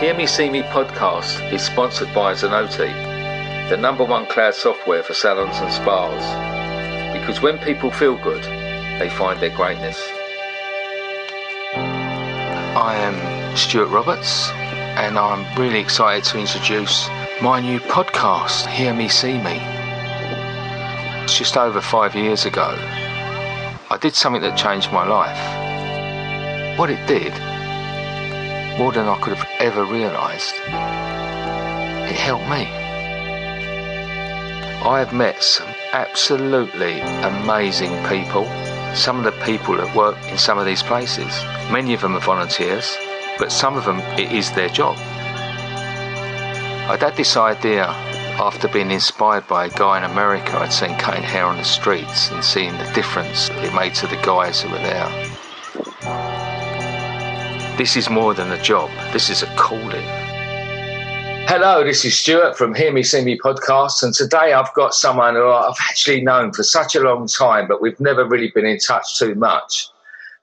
Hear Me See Me podcast is sponsored by Zenoti, the number one cloud software for salons and spas. Because when people feel good, they find their greatness. I am Stuart Roberts, and I'm really excited to introduce my new podcast, Hear Me See Me. It's just over five years ago. I did something that changed my life. What it did more than I could have ever realised. It helped me. I have met some absolutely amazing people. Some of the people that work in some of these places, many of them are volunteers, but some of them it is their job. I'd had this idea after being inspired by a guy in America I'd seen cutting hair on the streets and seeing the difference it made to the guys who were there. This is more than a job, this is a calling. Hello, this is Stuart from Hear Me See Me podcast, and today I've got someone who I've actually known for such a long time, but we've never really been in touch too much.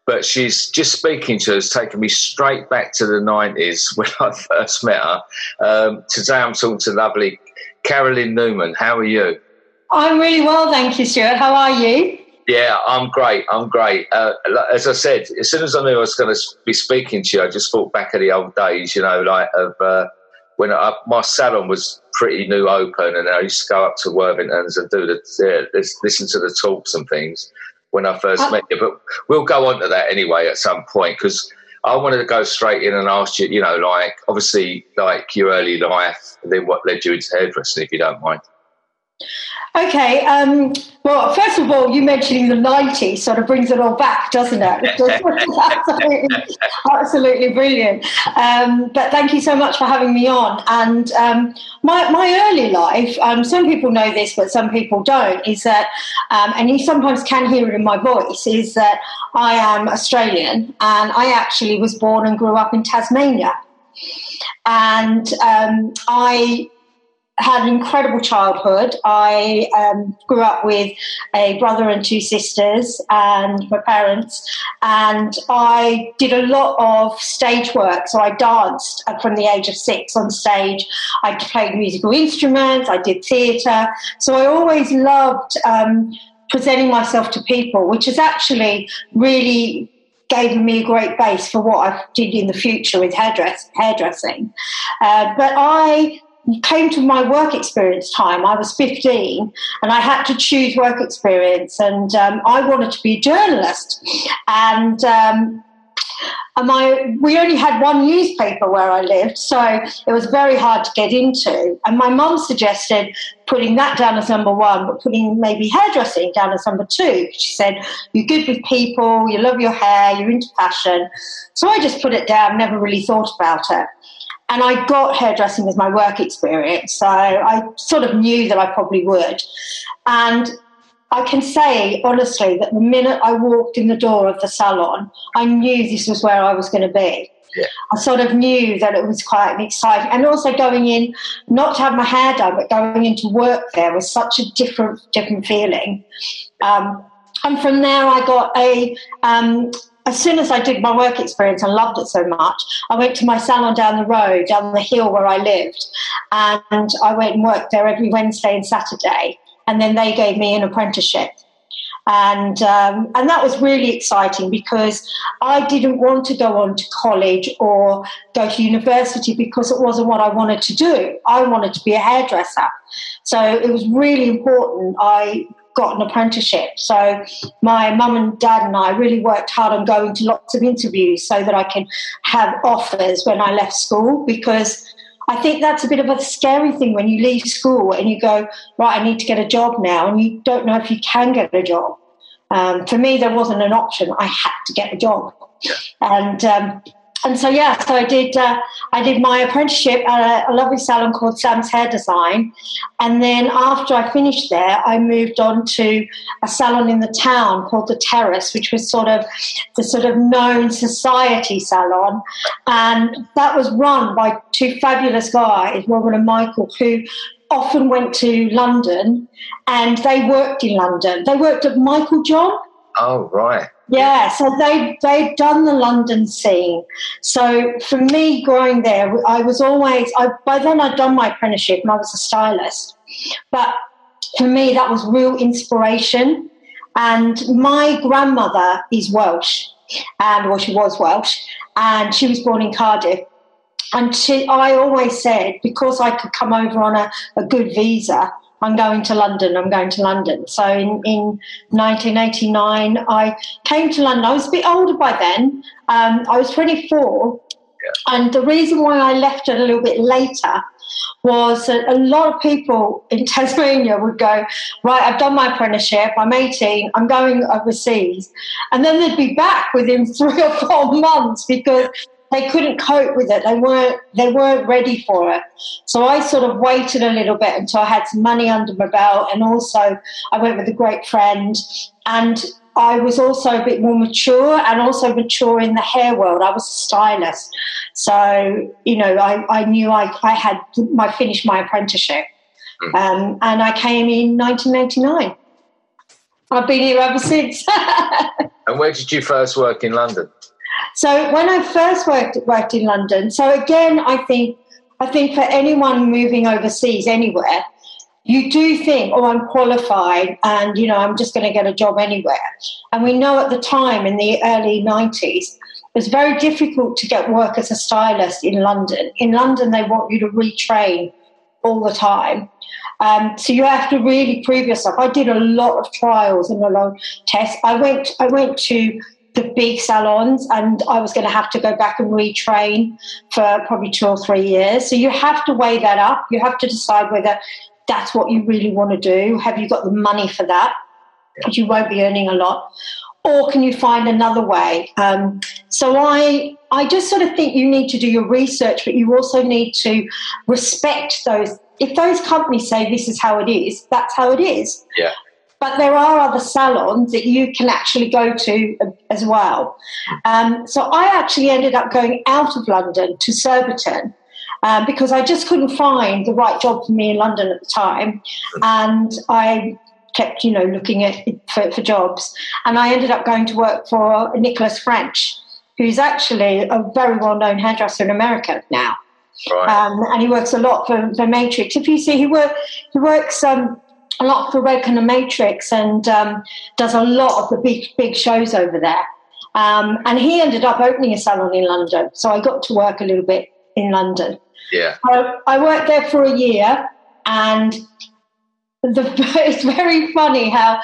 But she's just speaking to us, taking me straight back to the 90s when I first met her. Um, today I'm talking to lovely Carolyn Newman. How are you? I'm really well, thank you, Stuart. How are you? Yeah, I'm great. I'm great. Uh, as I said, as soon as I knew I was going to be speaking to you, I just thought back of the old days, you know, like of uh, when I, my salon was pretty new open, and I used to go up to Worthingtons and do the uh, listen to the talks and things when I first met you. But we'll go on to that anyway at some point because I wanted to go straight in and ask you, you know, like obviously like your early life, then what led you into hairdressing, if you don't mind. Okay. Um, well, first of all, you mentioning the 90s sort of brings it all back, doesn't it? absolutely, absolutely brilliant. Um, but thank you so much for having me on. And um, my, my early life, um, some people know this, but some people don't, is that, um, and you sometimes can hear it in my voice, is that I am Australian and I actually was born and grew up in Tasmania. And um, I had an incredible childhood. I um, grew up with a brother and two sisters and my parents, and I did a lot of stage work. So I danced from the age of six on stage. I played musical instruments, I did theatre. So I always loved um, presenting myself to people, which has actually really gave me a great base for what I did in the future with hairdress, hairdressing. Uh, but I came to my work experience time. I was 15 and I had to choose work experience, and um, I wanted to be a journalist. And um, and we only had one newspaper where I lived, so it was very hard to get into. And my mum suggested putting that down as number one, but putting maybe hairdressing down as number two. She said, You're good with people, you love your hair, you're into fashion. So I just put it down, never really thought about it. And I got hairdressing as my work experience, so I sort of knew that I probably would. And I can say honestly that the minute I walked in the door of the salon, I knew this was where I was going to be. Yeah. I sort of knew that it was quite exciting. And also going in, not to have my hair done, but going into work there was such a different, different feeling. Um, and from there, I got a um, as soon as I did my work experience and loved it so much, I went to my salon down the road, down the hill where I lived, and I went and worked there every Wednesday and Saturday. And then they gave me an apprenticeship. And um, and that was really exciting because I didn't want to go on to college or go to university because it wasn't what I wanted to do. I wanted to be a hairdresser, so it was really important. I got an apprenticeship. So my mum and dad and I really worked hard on going to lots of interviews so that I can have offers when I left school because I think that's a bit of a scary thing when you leave school and you go, right, I need to get a job now, and you don't know if you can get a job. Um, for me, there wasn't an option. I had to get a job. And um, and so yeah, so I did. Uh, I did my apprenticeship at a, a, lovely salon called Sam's Hair Design, and then after I finished there, I moved on to a salon in the town called the Terrace, which was sort of the sort of known society salon, and that was run by two fabulous guys, Robert and Michael, who often went to London, and they worked in London. They worked at Michael John. Oh right Yeah, so they they'd done the London scene. So for me, growing there, I was always. I, by then, I'd done my apprenticeship and I was a stylist. But for me, that was real inspiration. And my grandmother is Welsh, and well, she was Welsh, and she was born in Cardiff. And she, I always said, because I could come over on a, a good visa, I'm going to London, I'm going to London. So in, in 1989, I came to London. I was a bit older by then. Um, I was 24. Yeah. And the reason why I left it a little bit later was that a lot of people in Tasmania would go, Right, I've done my apprenticeship, I'm 18, I'm going overseas. And then they'd be back within three or four months because they couldn't cope with it. They weren't they weren't ready for it. So I sort of waited a little bit until I had some money under my belt, and also I went with a great friend, and I was also a bit more mature and also mature in the hair world. I was a stylist, so you know I, I knew I, I had my finished my apprenticeship, hmm. um, and I came in 1989. I've been here ever since. and where did you first work in London? So when I first worked worked in London, so again, I think I think for anyone moving overseas anywhere, you do think, oh, I'm qualified, and you know, I'm just going to get a job anywhere. And we know at the time in the early '90s, it was very difficult to get work as a stylist in London. In London, they want you to retrain all the time. Um, so you have to really prove yourself. I did a lot of trials and a lot of tests. I went I went to the big salons and I was going to have to go back and retrain for probably two or three years. So you have to weigh that up. You have to decide whether that's what you really want to do. Have you got the money for that? Because you won't be earning a lot. Or can you find another way? Um, so I, I just sort of think you need to do your research, but you also need to respect those. If those companies say this is how it is, that's how it is. Yeah. But there are other salons that you can actually go to as well. Um, so I actually ended up going out of London to Surbiton. Uh, because I just couldn't find the right job for me in London at the time, and I kept, you know, looking at for, for jobs, and I ended up going to work for Nicholas French, who's actually a very well-known hairdresser in America now. Right. Um, and he works a lot for, for Matrix. If you see, he work he works um, a lot for Redken and Matrix and um, does a lot of the big big shows over there. Um, and he ended up opening a salon in London, so I got to work a little bit in London. Yeah, I, I worked there for a year, and the, it's very funny how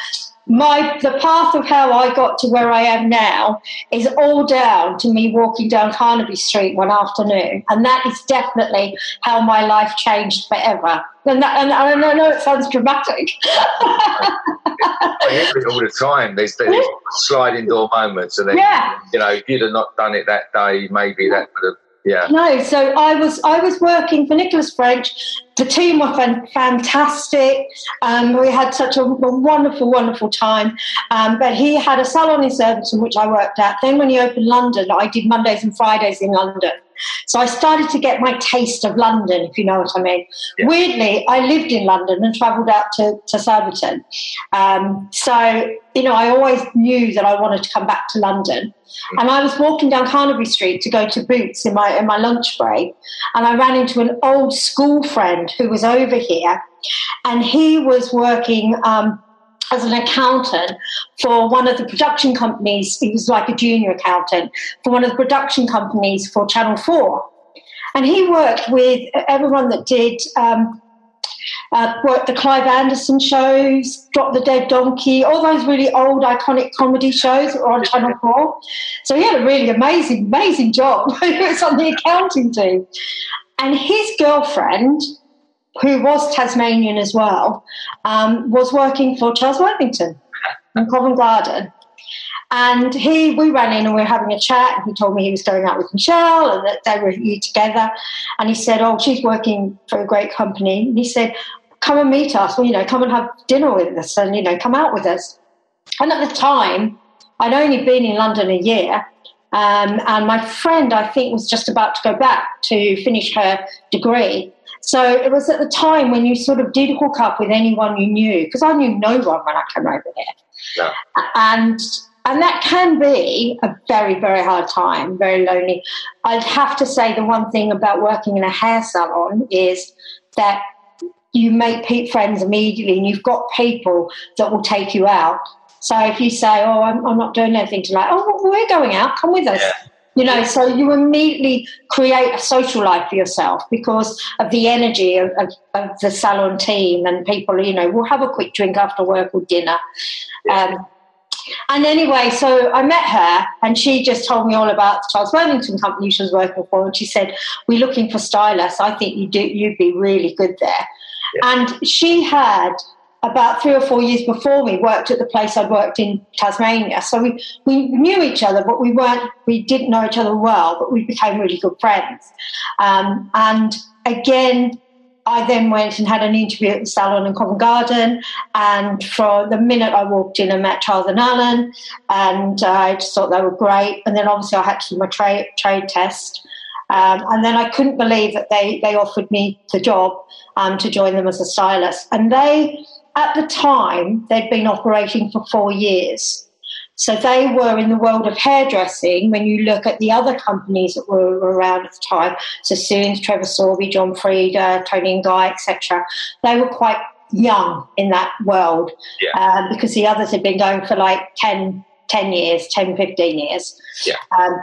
my the path of how I got to where I am now is all down to me walking down Carnaby Street one afternoon, and that is definitely how my life changed forever. And, that, and I know it sounds dramatic. I hear it all the time. There's, there's sliding door moments, and then yeah. you know, if you'd have not done it that day, maybe that would have yeah. No, so I was I was working for Nicholas French. The team were fan- fantastic. Um, we had such a, a wonderful, wonderful time. Um, but he had a salon in Surbiton, which I worked at. Then when he opened London, I did Mondays and Fridays in London. So I started to get my taste of London, if you know what I mean. Yeah. Weirdly, I lived in London and travelled out to, to Surbiton. Um, so, you know, I always knew that I wanted to come back to London. And I was walking down Carnaby Street to go to Boots in my in my lunch break, and I ran into an old school friend who was over here, and he was working. Um, as an accountant for one of the production companies. He was like a junior accountant for one of the production companies for Channel 4. And he worked with everyone that did um, uh, worked the Clive Anderson shows, Drop the Dead Donkey, all those really old iconic comedy shows were on Channel 4. So he had a really amazing, amazing job. he was on the accounting team. And his girlfriend, who was Tasmanian as well, um, was working for Charles Worthington in Covent Garden. And he, we ran in and we were having a chat. And he told me he was going out with Michelle and that they were here together. And he said, "Oh, she's working for a great company." And he said, "Come and meet us. Well, you know, come and have dinner with us, and you know, come out with us." And at the time, I'd only been in London a year, um, and my friend, I think, was just about to go back to finish her degree. So it was at the time when you sort of did hook up with anyone you knew, because I knew no one when I came over there. Yeah. And and that can be a very, very hard time, very lonely. I'd have to say the one thing about working in a hair salon is that you make friends immediately and you've got people that will take you out. So if you say, Oh, I'm, I'm not doing anything tonight, oh, we're going out, come with us. Yeah. You know, so you immediately create a social life for yourself because of the energy of, of, of the salon team and people, you know, will have a quick drink after work or dinner. Um, and anyway, so I met her and she just told me all about the Charles Worthington company she was working for. And she said, We're looking for stylists. I think you do, you'd be really good there. Yeah. And she had about three or four years before me worked at the place I'd worked in Tasmania. So we, we knew each other, but we weren't, we didn't know each other well, but we became really good friends. Um, and again, I then went and had an interview at the salon in Covent Garden. And from the minute I walked in, I met Charles and Alan, and I just thought they were great. And then obviously I had to do my trade trade test. Um, and then I couldn't believe that they, they offered me the job um, to join them as a stylist. And they, at the time, they'd been operating for four years. So they were in the world of hairdressing. When you look at the other companies that were around at the time, so Soons, Trevor Sorbie, John Frieda, Toni and Guy, etc., they were quite young in that world yeah. um, because the others had been going for like 10, 10 years, 10, 15 years. Yeah. Um,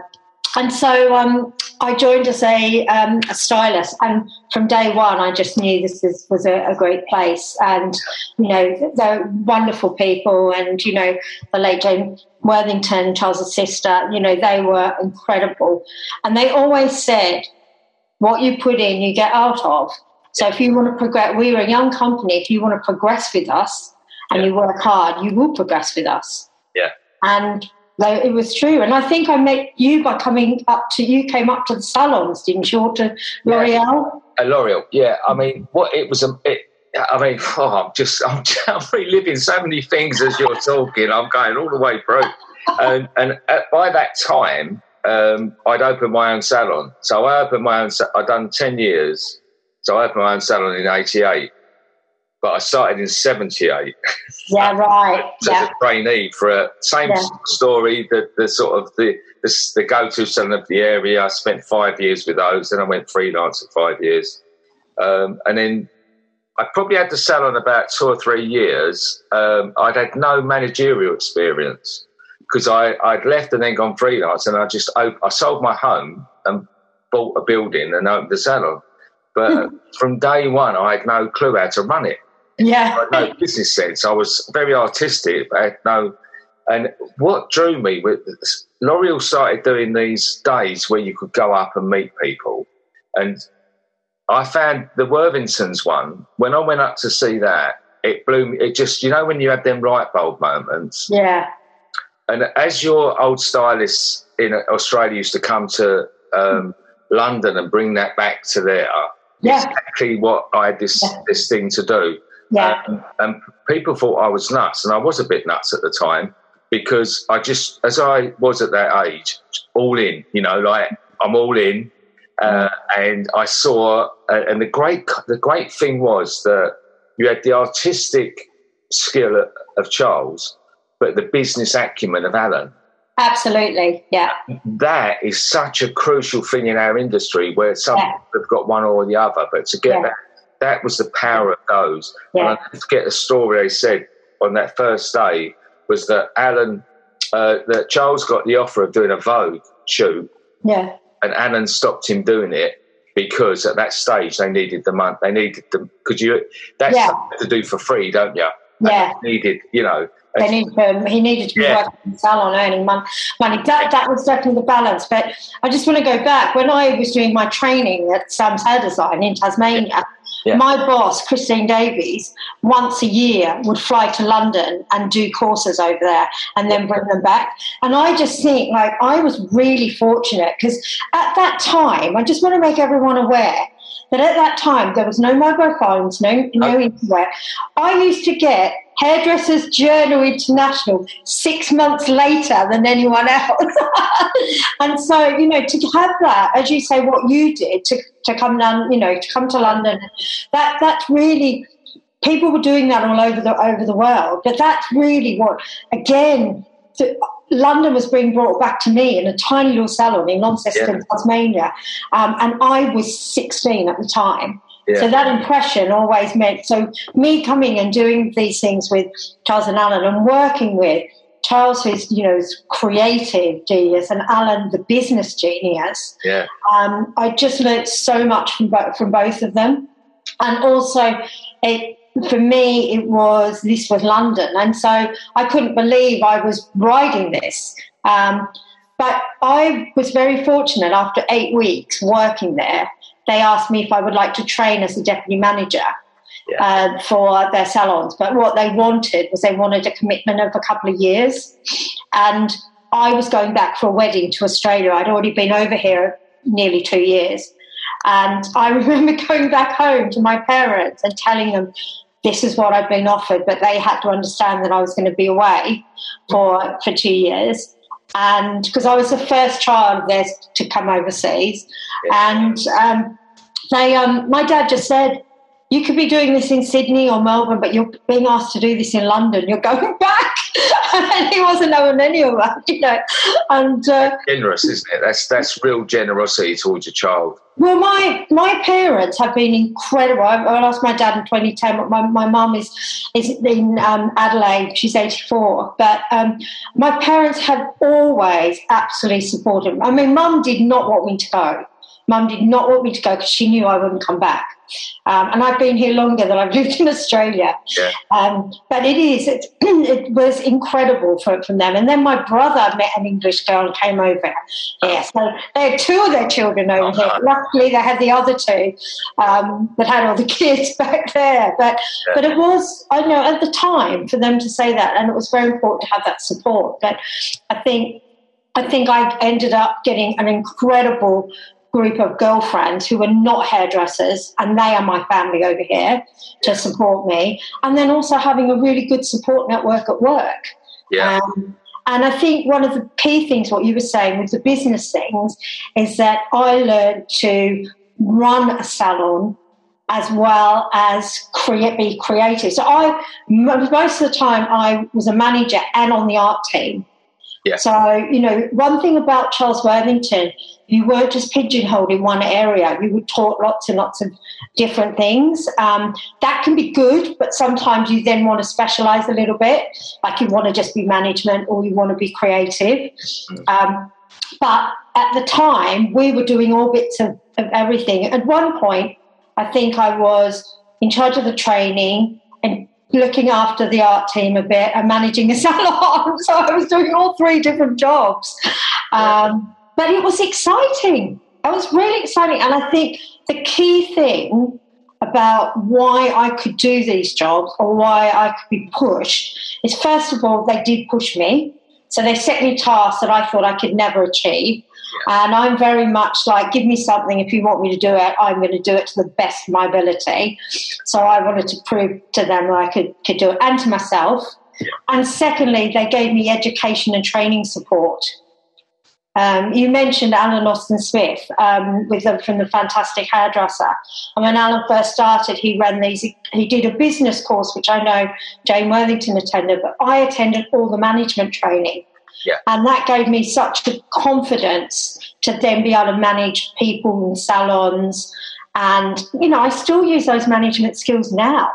and so um, I joined as a, um, a, stylist, and from day one, I just knew this is, was a, a, great place. And you know, they're wonderful people, and you know, the late Jane Worthington, Charles's sister, you know, they were incredible, and they always said, "What you put in, you get out of." So if you want to progress, we were a young company. If you want to progress with us and yeah. you work hard, you will progress with us. Yeah. And it was true. And I think I met you by coming up to you came up to the salons, didn't you, or to L'Oreal? Yeah. L'Oreal, yeah. I mean, what it was a. It, I mean, oh, I'm just I'm, I'm reliving so many things as you're talking. I'm going all the way through, and and at, by that time, um, I'd opened my own salon. So I opened my own. I'd done ten years. So I opened my own salon in '88 but I started in '78. Yeah, right. as yeah. a trainee for a same yeah. story. The the sort of the the, the go to salon of the area. I spent five years with those, then I went freelance for five years, um, and then I probably had the salon about two or three years. Um, I'd had no managerial experience because I I'd left and then gone freelance, and I just op- I sold my home and bought a building and opened the salon. But from day one, I had no clue how to run it. Yeah. no business sense. I was very artistic, but I had no. And what drew me with L'Oreal started doing these days where you could go up and meet people. And I found the Worthingtons one, when I went up to see that, it blew me. It just, you know, when you have them light bulb moments. Yeah. And as your old stylists in Australia used to come to um, London and bring that back to there, yeah. exactly what I had this, yeah. this thing to do. Yeah. Um, and people thought I was nuts, and I was a bit nuts at the time because I just, as I was at that age, all in, you know, like I'm all in. Uh, and I saw, uh, and the great, the great thing was that you had the artistic skill of Charles, but the business acumen of Alan. Absolutely, yeah. That is such a crucial thing in our industry where some yeah. have got one or the other, but to get yeah. that that was the power of those. Yeah. And I forget the story they said on that first day was that Alan, uh, that Charles got the offer of doing a Vogue shoot. Yeah. And Alan stopped him doing it because at that stage they needed the money. They needed the because you that's yeah. something to do for free, don't you? Yeah. needed, you know. They needed, um, he needed to be yeah. working in the salon earning money. That, that was definitely the balance. But I just want to go back. When I was doing my training at Sam's Hair Design in Tasmania, yeah. My boss, Christine Davies, once a year would fly to London and do courses over there and then bring them back. And I just think, like, I was really fortunate because at that time, I just want to make everyone aware that at that time there was no mobile phones, no no okay. internet. I used to get Hairdressers Journal International six months later than anyone else. and so, you know, to have that, as you say, what you did to, to come down, you know, to come to London, that that's really people were doing that all over the over the world. But that's really what again London was being brought back to me in a tiny little salon in Launceston, yeah. Tasmania, um, and I was 16 at the time. Yeah. So that impression always meant so me coming and doing these things with Charles and Alan and working with Charles, who's you know creative genius, and Alan, the business genius. Yeah. Um, I just learned so much from both from both of them, and also it for me it was this was London, and so I couldn't believe I was riding this. Um, but I was very fortunate. After eight weeks working there, they asked me if I would like to train as a deputy manager yeah. uh, for their salons. But what they wanted was they wanted a commitment of a couple of years. And I was going back for a wedding to Australia. I'd already been over here nearly two years. And I remember going back home to my parents and telling them, this is what I've been offered, but they had to understand that I was going to be away for for two years, and because I was the first child of there to come overseas, and um, they, um, my dad just said, you could be doing this in Sydney or Melbourne, but you're being asked to do this in London. You're going back, and he wasn't knowing any of that, you know. And uh, generous, isn't it? That's that's real generosity towards your child. Well, my my parents have been incredible. I, I lost my dad in 2010, but my my mum is is in um, Adelaide. She's 84, but um, my parents have always absolutely supported. Me. I mean, mum did not want me to go. Mum did not want me to go because she knew I wouldn't come back. Um, and I've been here longer than I've lived in Australia. Yeah. Um, but it is, it, it was incredible for, from them. And then my brother met an English girl and came over here. So they had two of their children over oh, here. Luckily, they had the other two um, that had all the kids back there. But, yeah. but it was, I know, at the time for them to say that. And it was very important to have that support. But I think I think I ended up getting an incredible group of girlfriends who were not hairdressers, and they are my family over here to support me. And then also having a really good support network at work. Yeah. Um, and I think one of the key things, what you were saying with the business things, is that I learned to run a salon as well as create, be creative. So I, most of the time, I was a manager and on the art team. Yeah. So, you know, one thing about Charles Worthington, you weren't just pigeonholed in one area. You were taught lots and lots of different things. Um, that can be good, but sometimes you then want to specialize a little bit, like you want to just be management or you want to be creative. Um, but at the time, we were doing all bits of, of everything. At one point, I think I was in charge of the training and looking after the art team a bit and managing a salon. so I was doing all three different jobs. Um, but it was exciting. It was really exciting. And I think the key thing about why I could do these jobs or why I could be pushed is first of all, they did push me. So they set me tasks that I thought I could never achieve. And I'm very much like, give me something. If you want me to do it, I'm going to do it to the best of my ability. So I wanted to prove to them that I could, could do it and to myself. And secondly, they gave me education and training support. Um, you mentioned Alan Austin Smith um, with the, from the Fantastic Hairdresser. And when Alan first started, he ran these. He did a business course, which I know Jane Worthington attended, but I attended all the management training. Yeah. And that gave me such a confidence to then be able to manage people in salons. And, you know, I still use those management skills now.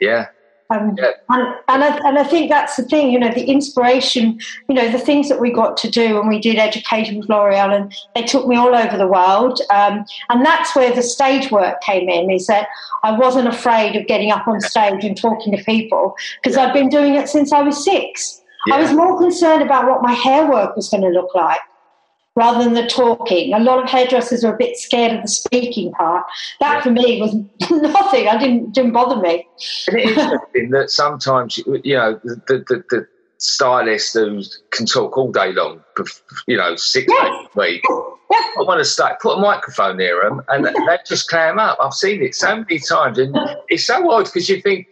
Yeah. Um, yeah. And, and, I, and I think that's the thing, you know, the inspiration, you know, the things that we got to do when we did education with L'Oreal, and they took me all over the world. Um, and that's where the stage work came in, is that I wasn't afraid of getting up on stage and talking to people because yeah. I've been doing it since I was six. Yeah. I was more concerned about what my hair work was going to look like rather than the talking. A lot of hairdressers are a bit scared of the speaking part. That yeah. for me was nothing. I didn't didn't bother me. And it is interesting that sometimes you know the the, the stylist who can talk all day long, you know, six yeah. days a week. I want to start put a microphone near them and they just clam up. I've seen it so many times, and it's so odd because you think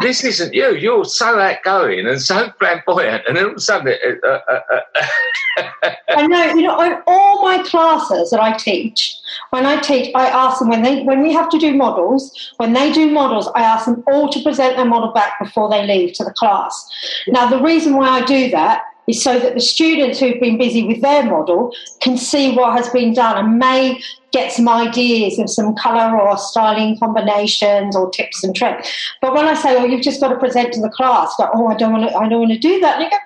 this isn't you. You're so outgoing and so flamboyant, and all of a sudden, uh, uh, uh, uh I know. You know, on all my classes that I teach, when I teach, I ask them when they when we have to do models. When they do models, I ask them all to present their model back before they leave to the class. Now, the reason why I do that is so that the students who've been busy with their model can see what has been done and may get some ideas of some colour or styling combinations or tips and tricks. But when I say, "Oh, you've just got to present to the class," like, "Oh, I don't want to, I don't want to do that," and go,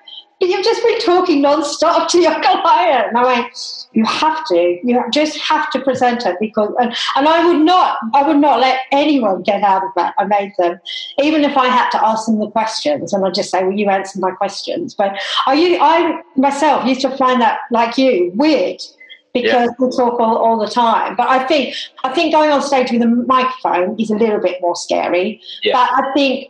you've just been talking non-stop to your client. And I went, you have to, you just have to present it because, and, and I would not, I would not let anyone get out of that. I made them, even if I had to ask them the questions and I'd just say, well, you answer my questions. But I, I myself used to find that, like you, weird because yeah. we talk all, all the time. But I think, I think going on stage with a microphone is a little bit more scary. Yeah. But I think,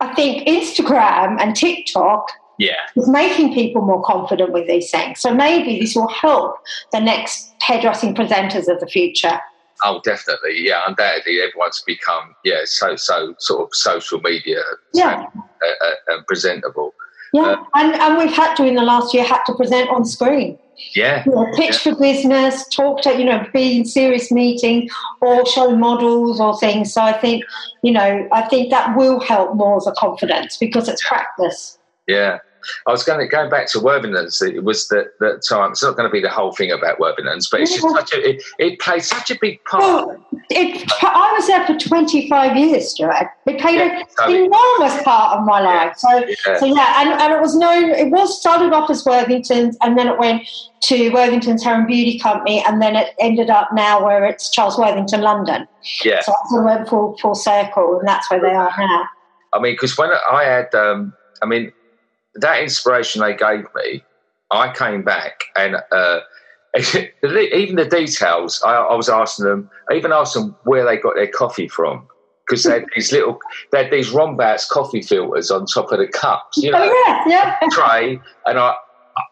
I think Instagram and TikTok yeah. is making people more confident with these things. So maybe this will help the next hairdressing presenters of the future. Oh, definitely. Yeah, undoubtedly, everyone's become yeah so so sort of social media yeah. and, uh, uh, and presentable. Yeah, uh, and and we've had to in the last year had to present on screen. Yeah. You know, pitch yeah. for business, talk to, you know, be in serious meeting or show models or things. So I think, you know, I think that will help more as a confidence because it's practice. Yeah. I was going to go back to Worthington's. It was that that time. It's not going to be the whole thing about Worthington's, but it's just such a. It, it played such a big part. Well, it, I was there for 25 years, Stuart. It played yeah, an enormous part of my life. So, yeah. so yeah, and, and it was known. It was started off as Worthington's, and then it went to Worthington's Hair and Beauty Company, and then it ended up now where it's Charles Worthington London. Yeah. So it went full full circle, and that's where they are now. I mean, because when I had, um, I mean, that inspiration they gave me, I came back and uh, even the details, I, I, was asking them, I even asked them where they got their coffee from. Because they had these little, they had these Rombouts coffee filters on top of the cups, you know, oh, yeah, yeah. tray. And I,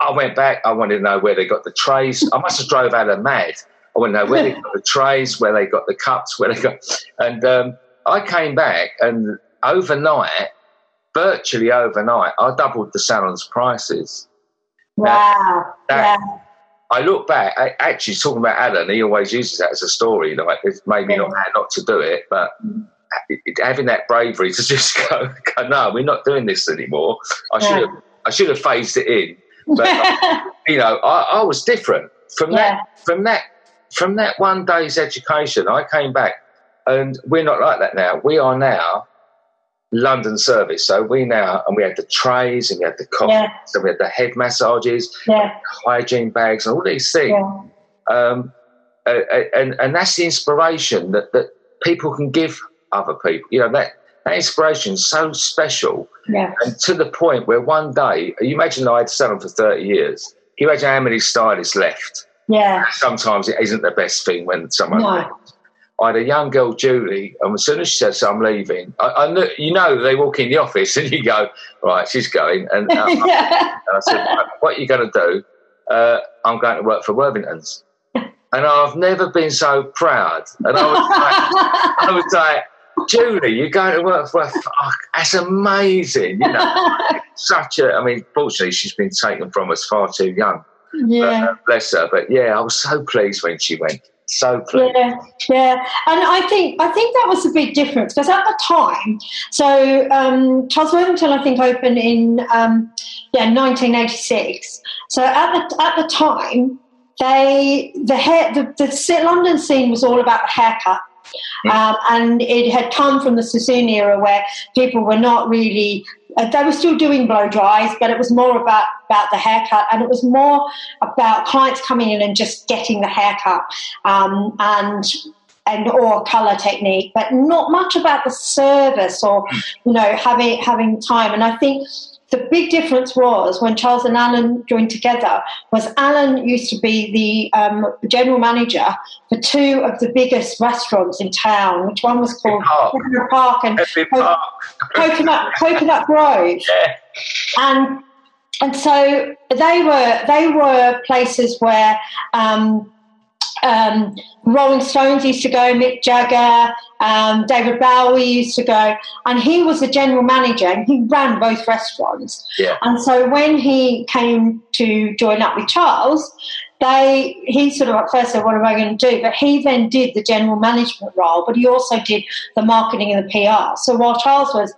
I went back, I wanted to know where they got the trays. I must have drove out of mad. I want to know where they got the trays, where they got the cups, where they got. And um, I came back, and overnight, virtually overnight, I doubled the salon's prices. Wow. That, yeah. I look back, I, actually talking about Alan, he always uses that as a story. Like it's made me yeah. not not to do it, but mm. having that bravery to just go, go, no, we're not doing this anymore. I should have. I should have phased it in. But you know, I, I, was different from yeah. that. From that, from that one day's education, I came back, and we're not like that now. We are now London service. So we now, and we had the trays and we had the coffee yeah. and we had the head massages, yeah. hygiene bags, and all these things. Yeah. Um, and, and that's the inspiration that, that people can give other people. You know, that, that inspiration is so special. Yeah. And to the point where one day, you imagine I had seven for 30 years. Can you imagine how many stylists left? Yeah. Sometimes it isn't the best thing when someone no. I had a young girl, Julie, and as soon as she said, so I'm leaving, I, I knew, you know, they walk in the office and you go, right, she's going. And, uh, yeah. and I said, what are you going to do? Uh, I'm going to work for Worthington's. And I've never been so proud. And I was like, I was like Julie, you're going to work for, oh, that's amazing. You know, such a, I mean, fortunately, she's been taken from us far too young. Yeah. But, uh, bless her. But yeah, I was so pleased when she went so clear. Yeah, yeah, and I think I think that was a big difference because at the time, so um, Charles Worthington I think opened in um, yeah 1986. So at the at the time, they the hair the, the London scene was all about the haircut. Um, and it had come from the Sassoon era where people were not really uh, they were still doing blow dries, but it was more about about the haircut, and it was more about clients coming in and just getting the haircut um, and and or color technique, but not much about the service or you know having having time. And I think the big difference was when Charles and Alan joined together was Alan used to be the um, general manager for two of the biggest restaurants in town, which one was called Park, Park and Park. Coconut Coconut Grove. Yeah. And and so they were they were places where um, um, Rolling Stones used to go, Mick Jagger, um, David Bowie used to go, and he was the general manager and he ran both restaurants. Yeah. And so when he came to join up with Charles, they he sort of at first said, "What am I going to do?" But he then did the general management role, but he also did the marketing and the PR. So while Charles was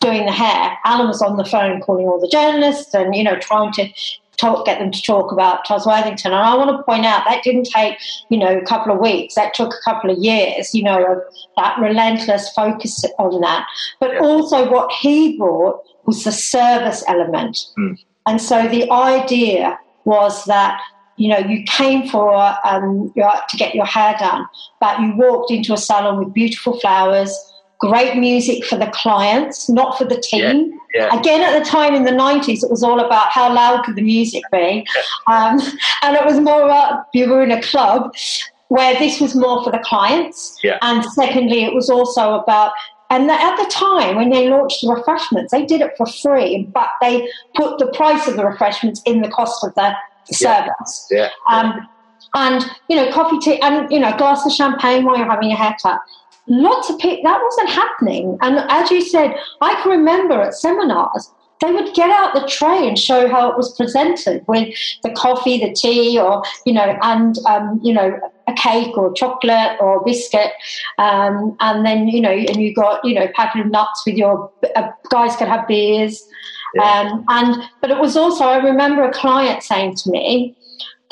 doing the hair, Alan was on the phone calling all the journalists and you know trying to talk, get them to talk about Charles Worthington. And I want to point out that didn't take, you know, a couple of weeks. That took a couple of years, you know, of that relentless focus on that. But also what he brought was the service element. Mm. And so the idea was that you know, you came for um, your, to get your hair done, but you walked into a salon with beautiful flowers, great music for the clients, not for the team. Yeah, yeah. Again, at the time in the 90s, it was all about how loud could the music be. Um, and it was more about you were in a club where this was more for the clients. Yeah. And secondly, it was also about and at the time when they launched the refreshments, they did it for free, but they put the price of the refreshments in the cost of the service. Yeah. Um, and you know, coffee, tea, and you know, a glass of champagne while you're having a haircut lots of people that wasn't happening. And as you said i can remember at seminars they would get out the tray and show how it was presented with the coffee the tea or you know and um, you know a cake or chocolate or biscuit. Um, and then you know and you got you know a packet of nuts with your uh, guys could have beers. Yeah. um, and but it was also i remember a client saying to me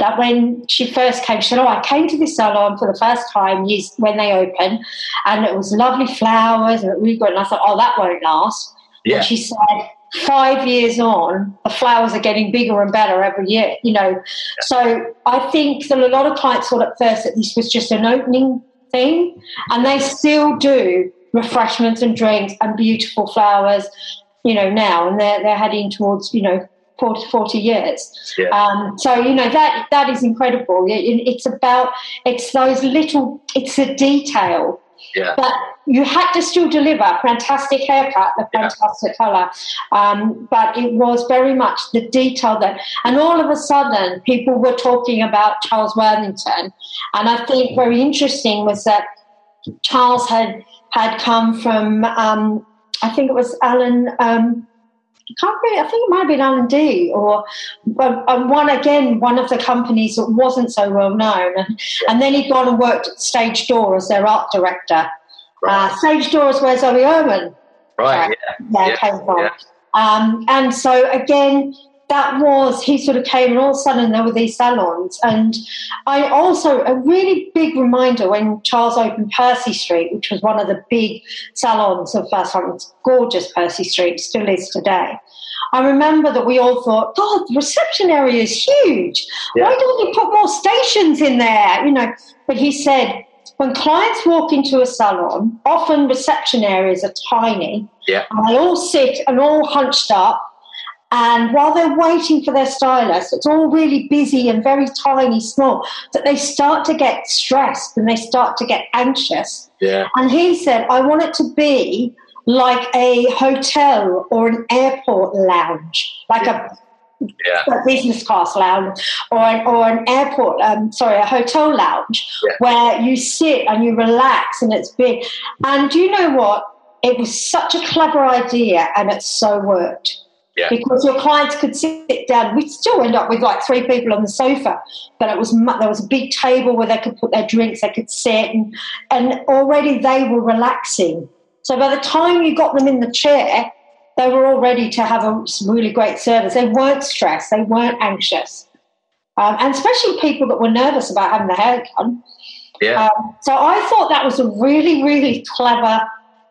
that when she first came, she said, Oh, I came to this salon for the first time when they opened, and it was lovely flowers and really good. And I thought, Oh, that won't last. Yeah. And she said, Five years on, the flowers are getting bigger and better every year, you know. So I think that a lot of clients thought at first that this was just an opening thing, and they still do refreshments and drinks and beautiful flowers, you know, now, and they're, they're heading towards, you know, 40, 40 years. Yeah. Um, so, you know, that that is incredible. It, it's about, it's those little, it's a detail. Yeah. But you had to still deliver fantastic haircut, the fantastic yeah. colour. Um, but it was very much the detail that, and all of a sudden, people were talking about Charles Worthington. And I think very interesting was that Charles had had come from, um, I think it was Alan. Um, can't really, I think it might have been Alan D or um, one again, one of the companies that wasn't so well known. And, and then he'd gone and worked at Stage Door as their art director. Right. Uh, Stage Door is where Zoe Irwin right, uh, yeah. yeah, came from. Yeah. Um, and so again, that was he sort of came and all of a sudden there were these salons and i also a really big reminder when charles opened percy street which was one of the big salons of first time gorgeous percy street still is today I remember that we all thought, God, the reception area is huge. Yeah. Why don't you put more stations in there? You know, but he said when clients walk into a salon, often reception areas are tiny. Yeah. And they all sit and all hunched up and while they're waiting for their stylist, it's all really busy and very tiny, small, that they start to get stressed and they start to get anxious. Yeah. And he said, I want it to be like a hotel or an airport lounge, like yeah. a yeah. a business class lounge or an, or an airport, um, sorry, a hotel lounge yeah. where you sit and you relax and it's big. And do you know what? It was such a clever idea and it so worked. Yeah. Because your clients could sit down. We'd still end up with like three people on the sofa, but it was there was a big table where they could put their drinks, they could sit, and, and already they were relaxing. So by the time you got them in the chair, they were all ready to have a really great service. They weren't stressed, they weren't anxious, um, and especially people that were nervous about having their hair done. Yeah. Um, so I thought that was a really, really clever.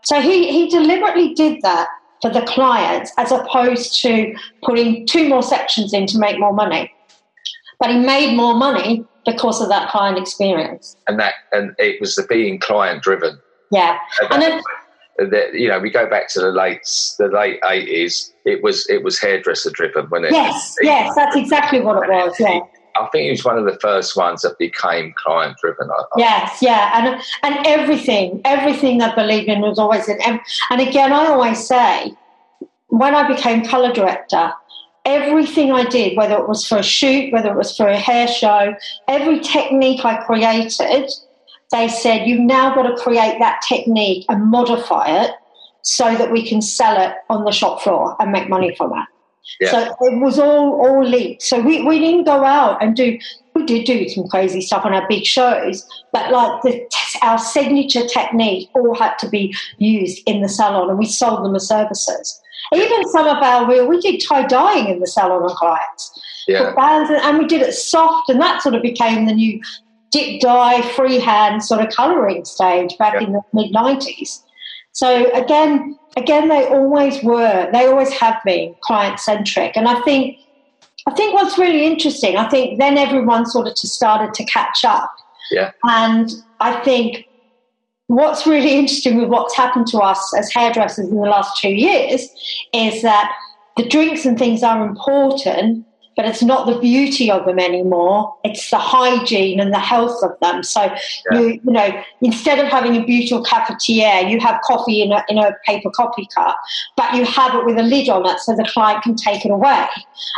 So he he deliberately did that for the clients as opposed to putting two more sections in to make more money. But he made more money because of that client experience. And that and it was the being client driven. Yeah. And, then, the, you know, we go back to the late the late eighties. It was it was hairdresser driven when it. Yes, yes, that's exactly what it was. Yeah. I think it was one of the first ones that became client driven. Yes, yeah, and and everything, everything I believed in was always in. And again, I always say, when I became color director, everything I did, whether it was for a shoot, whether it was for a hair show, every technique I created, they said you've now got to create that technique and modify it so that we can sell it on the shop floor and make money from it. Yeah. So it was all all linked. So we, we didn't go out and do we we did do some crazy stuff on our big shows, but like the, our signature technique all had to be used in the salon, and we sold them as services. Even some of our real, we did tie dyeing in the salon on clients. Yeah. Bands, and we did it soft, and that sort of became the new dip dye freehand sort of colouring stage back yeah. in the mid nineties. So again, again, they always were, they always have been client centric, and I think, I think what's really interesting, I think then everyone sort of started to catch up, yeah, and I think what's really interesting with what's happened to us as hairdressers in the last two years is that the drinks and things are important, but it's not the beauty of them anymore. It's the hygiene and the health of them. So yeah. you you know instead of having a beautiful cafetiere, you have coffee in a in a paper coffee cup, but you have it with a lid on it so the client can take it away.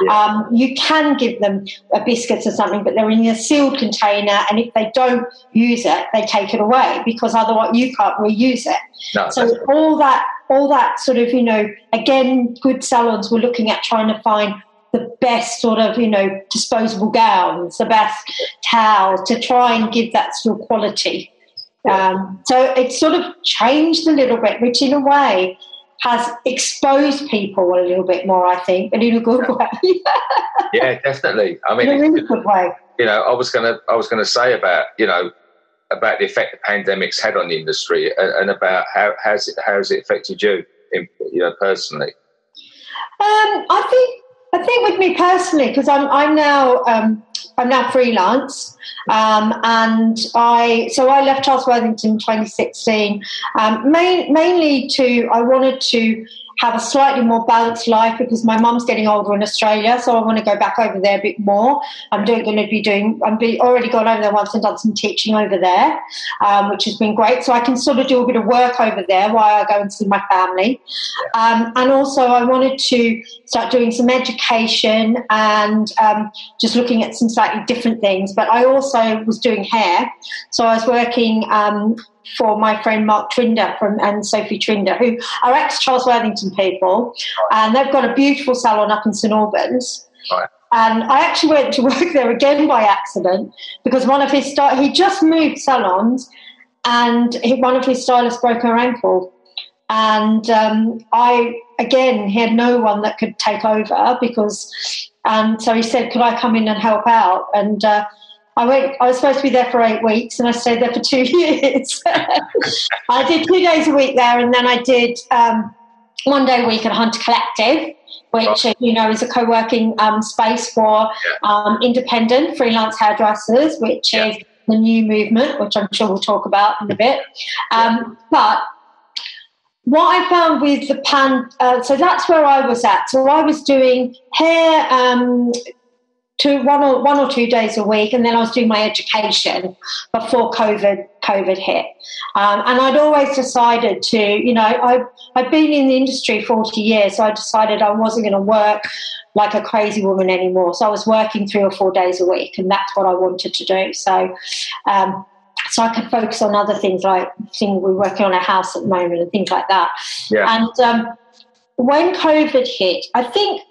Yeah. Um, you can give them a biscuits or something, but they're in a sealed container, and if they don't use it, they take it away because otherwise you can't reuse it. No, so all that all that sort of you know again, good salons were looking at trying to find the best sort of, you know, disposable gowns, the best towels to try and give that sort of quality. Um, so it's sort of changed a little bit, which in a way has exposed people a little bit more, I think, and in a good way. yeah, definitely. I mean, in a really good way. You know, I was gonna, I was gonna say about, you know, about the effect the pandemic's had on the industry, and, and about how has it, how has it affected you, in, you know, personally. Um, I think I think with me personally, because I'm I'm now um, I'm now freelance, um, and I so I left Charles Worthington in 2016, um, main, mainly to I wanted to have a slightly more balanced life because my mum's getting older in Australia, so I want to go back over there a bit more. I'm doing, going to be doing, I'm be, already gone over there once and done some teaching over there, um, which has been great. So I can sort of do a bit of work over there while I go and see my family. Um, and also, I wanted to start doing some education and um, just looking at some slightly different things. But I also was doing hair, so I was working um, for my friend Mark Trinder from and Sophie Trinder, who are ex Charles Worthington people, right. and they've got a beautiful salon up in St Albans. Right. And I actually went to work there again by accident because one of his he just moved salons, and he, one of his stylists broke her ankle, and um, I again he had no one that could take over because, and um, so he said, "Could I come in and help out?" and uh, I went. I was supposed to be there for eight weeks, and I stayed there for two years. I did two days a week there, and then I did um, one day a week at Hunter Collective, which oh. you know is a co-working um, space for um, independent freelance hairdressers, which yeah. is the new movement, which I'm sure we'll talk about in a bit. Um, but what I found with the pan, uh, so that's where I was at. So I was doing hair um, two one or one or two days a week, and then I was doing my education before COVID COVID hit. Um, and I'd always decided to, you know, I I'd been in the industry forty years, so I decided I wasn't going to work like a crazy woman anymore. So I was working three or four days a week, and that's what I wanted to do. So. Um, so I could focus on other things like things we're working on a house at the moment and things like that. Yeah. And um, when COVID hit, I think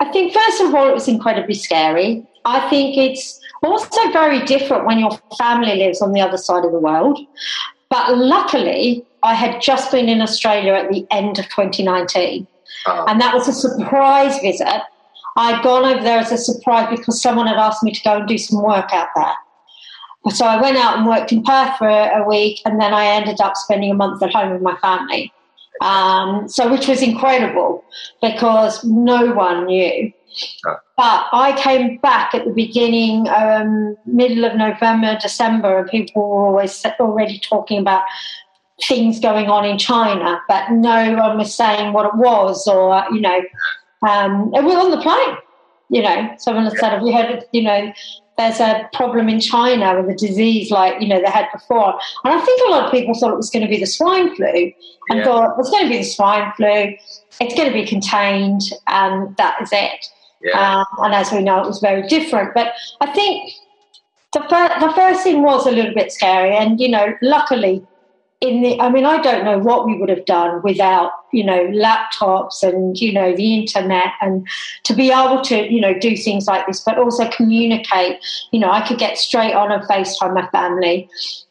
I think, first of all, it was incredibly scary. I think it's also very different when your family lives on the other side of the world. But luckily, I had just been in Australia at the end of 2019. Uh-huh. And that was a surprise visit. I'd gone over there as a surprise because someone had asked me to go and do some work out there. So I went out and worked in Perth for a week, and then I ended up spending a month at home with my family. Um, so, which was incredible because no one knew. Oh. But I came back at the beginning, um, middle of November, December, and people were always already talking about things going on in China, but no one was saying what it was, or you know, um, it was on the plane. You know, someone said, "Have you heard? you know, there's a problem in China with a disease like you know they had before. And I think a lot of people thought it was going to be the swine flu and yeah. thought it's going to be the swine flu. It's going to be contained, and that is it. Yeah. Um, and as we know, it was very different. But I think the, fir- the first thing was a little bit scary, and you know, luckily, in the i mean i don't know what we would have done without you know laptops and you know the internet and to be able to you know do things like this but also communicate. You know i could get straight on and facetime my family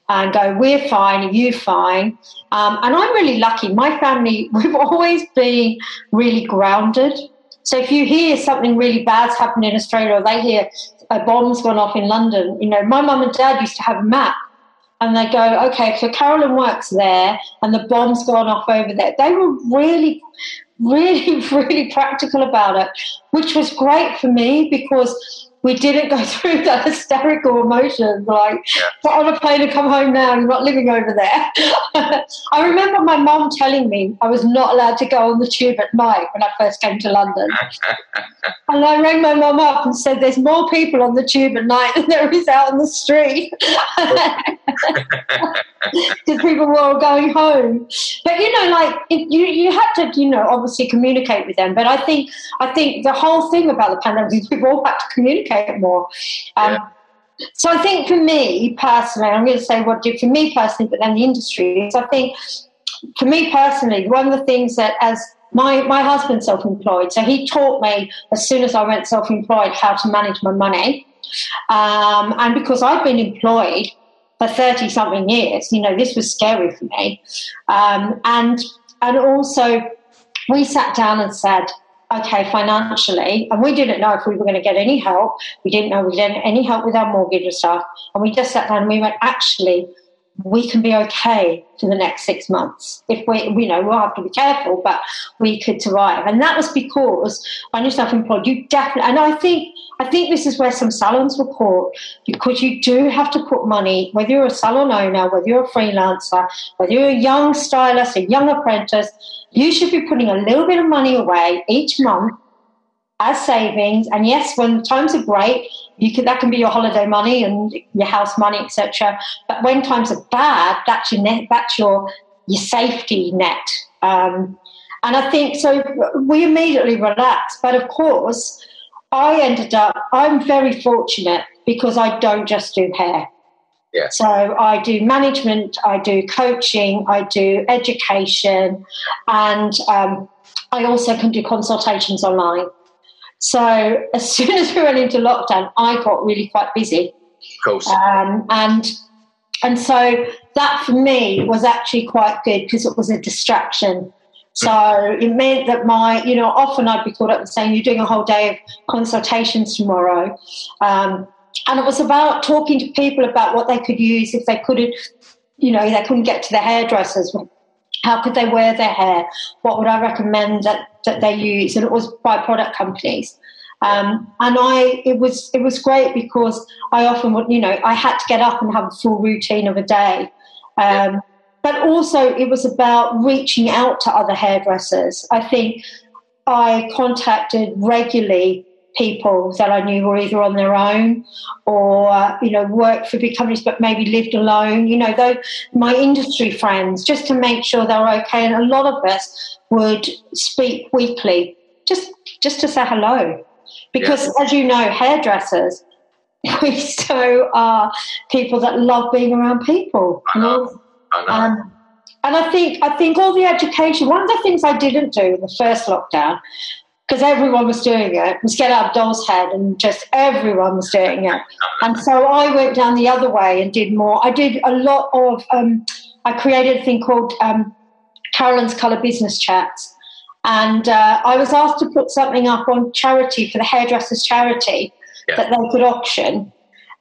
and go we're fine you fine. Um, and i'm really lucky. My family we've always been really grounded. So if you hear something really bad's happened in australia or they hear a bomb's gone off in london you know my mum and dad used to have a map and they go, okay, so Carolyn works there and the bomb's gone off over there. They were really, really, really practical about it, which was great for me because we didn't go through that hysterical emotion like get on a plane and come home now you're not living over there. I remember my mom telling me i was not allowed to go on the tube at night when i first came to london. And i rang my mom up and said there's more people on the tube at night than there is out on the street. Because people were all going home. But you know like you, you had to you know obviously communicate with them. But i think i think the whole thing about the pandemic is we've all had to communicate communicate more. Um, yeah. So I think for me personally, I'm going to say what did for me personally, but then the industry is. I think for me personally, one of the things that as my my husband's self-employed, so he taught me as soon as I went self-employed how to manage my money, um, and because I've been employed for thirty something years, you know, this was scary for me, um, and and also we sat down and said okay financially and we didn't know if we were going to get any help. We didn't know we didn't any help with our mortgage and stuff. And we just sat down and we went actually we can be okay for the next six months. If we, you know, we'll have to be careful, but we could survive. And that was because when you're self-employed, you definitely, and I think, I think this is where some salons were caught because you do have to put money, whether you're a salon owner, whether you're a freelancer, whether you're a young stylist, a young apprentice, you should be putting a little bit of money away each month as savings. And yes, when times are great, you can that can be your holiday money and your house money, etc. But when times are bad, that's your net, that's your your safety net. Um, and I think so. We immediately relaxed, but of course, I ended up. I'm very fortunate because I don't just do hair. Yeah. So I do management, I do coaching, I do education, and um, I also can do consultations online. So as soon as we went into lockdown, I got really quite busy. Of course. Um, and and so that for me was actually quite good because it was a distraction. So it meant that my, you know, often I'd be called up and saying, "You're doing a whole day of consultations tomorrow," um, and it was about talking to people about what they could use if they couldn't, you know, they couldn't get to the hairdressers how could they wear their hair? What would I recommend that, that they use? And it was by product companies. Um, and I, it was, it was great because I often would, you know, I had to get up and have a full routine of a day. Um, but also it was about reaching out to other hairdressers. I think I contacted regularly people that I knew were either on their own or, you know, worked for big companies but maybe lived alone, you know, though my industry friends, just to make sure they were okay. And a lot of us would speak weekly just just to say hello. Because yes. as you know, hairdressers, we so are people that love being around people. I know. I know. Um, and I think I think all the education. One of the things I didn't do in the first lockdown because everyone was doing it, was get out of doll's head and just everyone was doing it. And so I went down the other way and did more. I did a lot of, um, I created a thing called um, Carolyn's Colour Business Chats. And uh, I was asked to put something up on charity for the hairdressers charity yeah. that they could auction.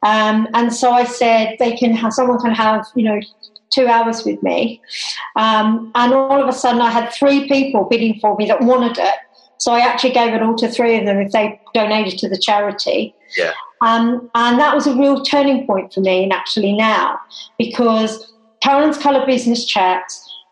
Um, and so I said they can have, someone can have, you know, two hours with me. Um, and all of a sudden I had three people bidding for me that wanted it so I actually gave it all to three of them if they donated to the charity. Yeah. Um, and that was a real turning point for me, and actually now, because Carolyn's Colour Business Chat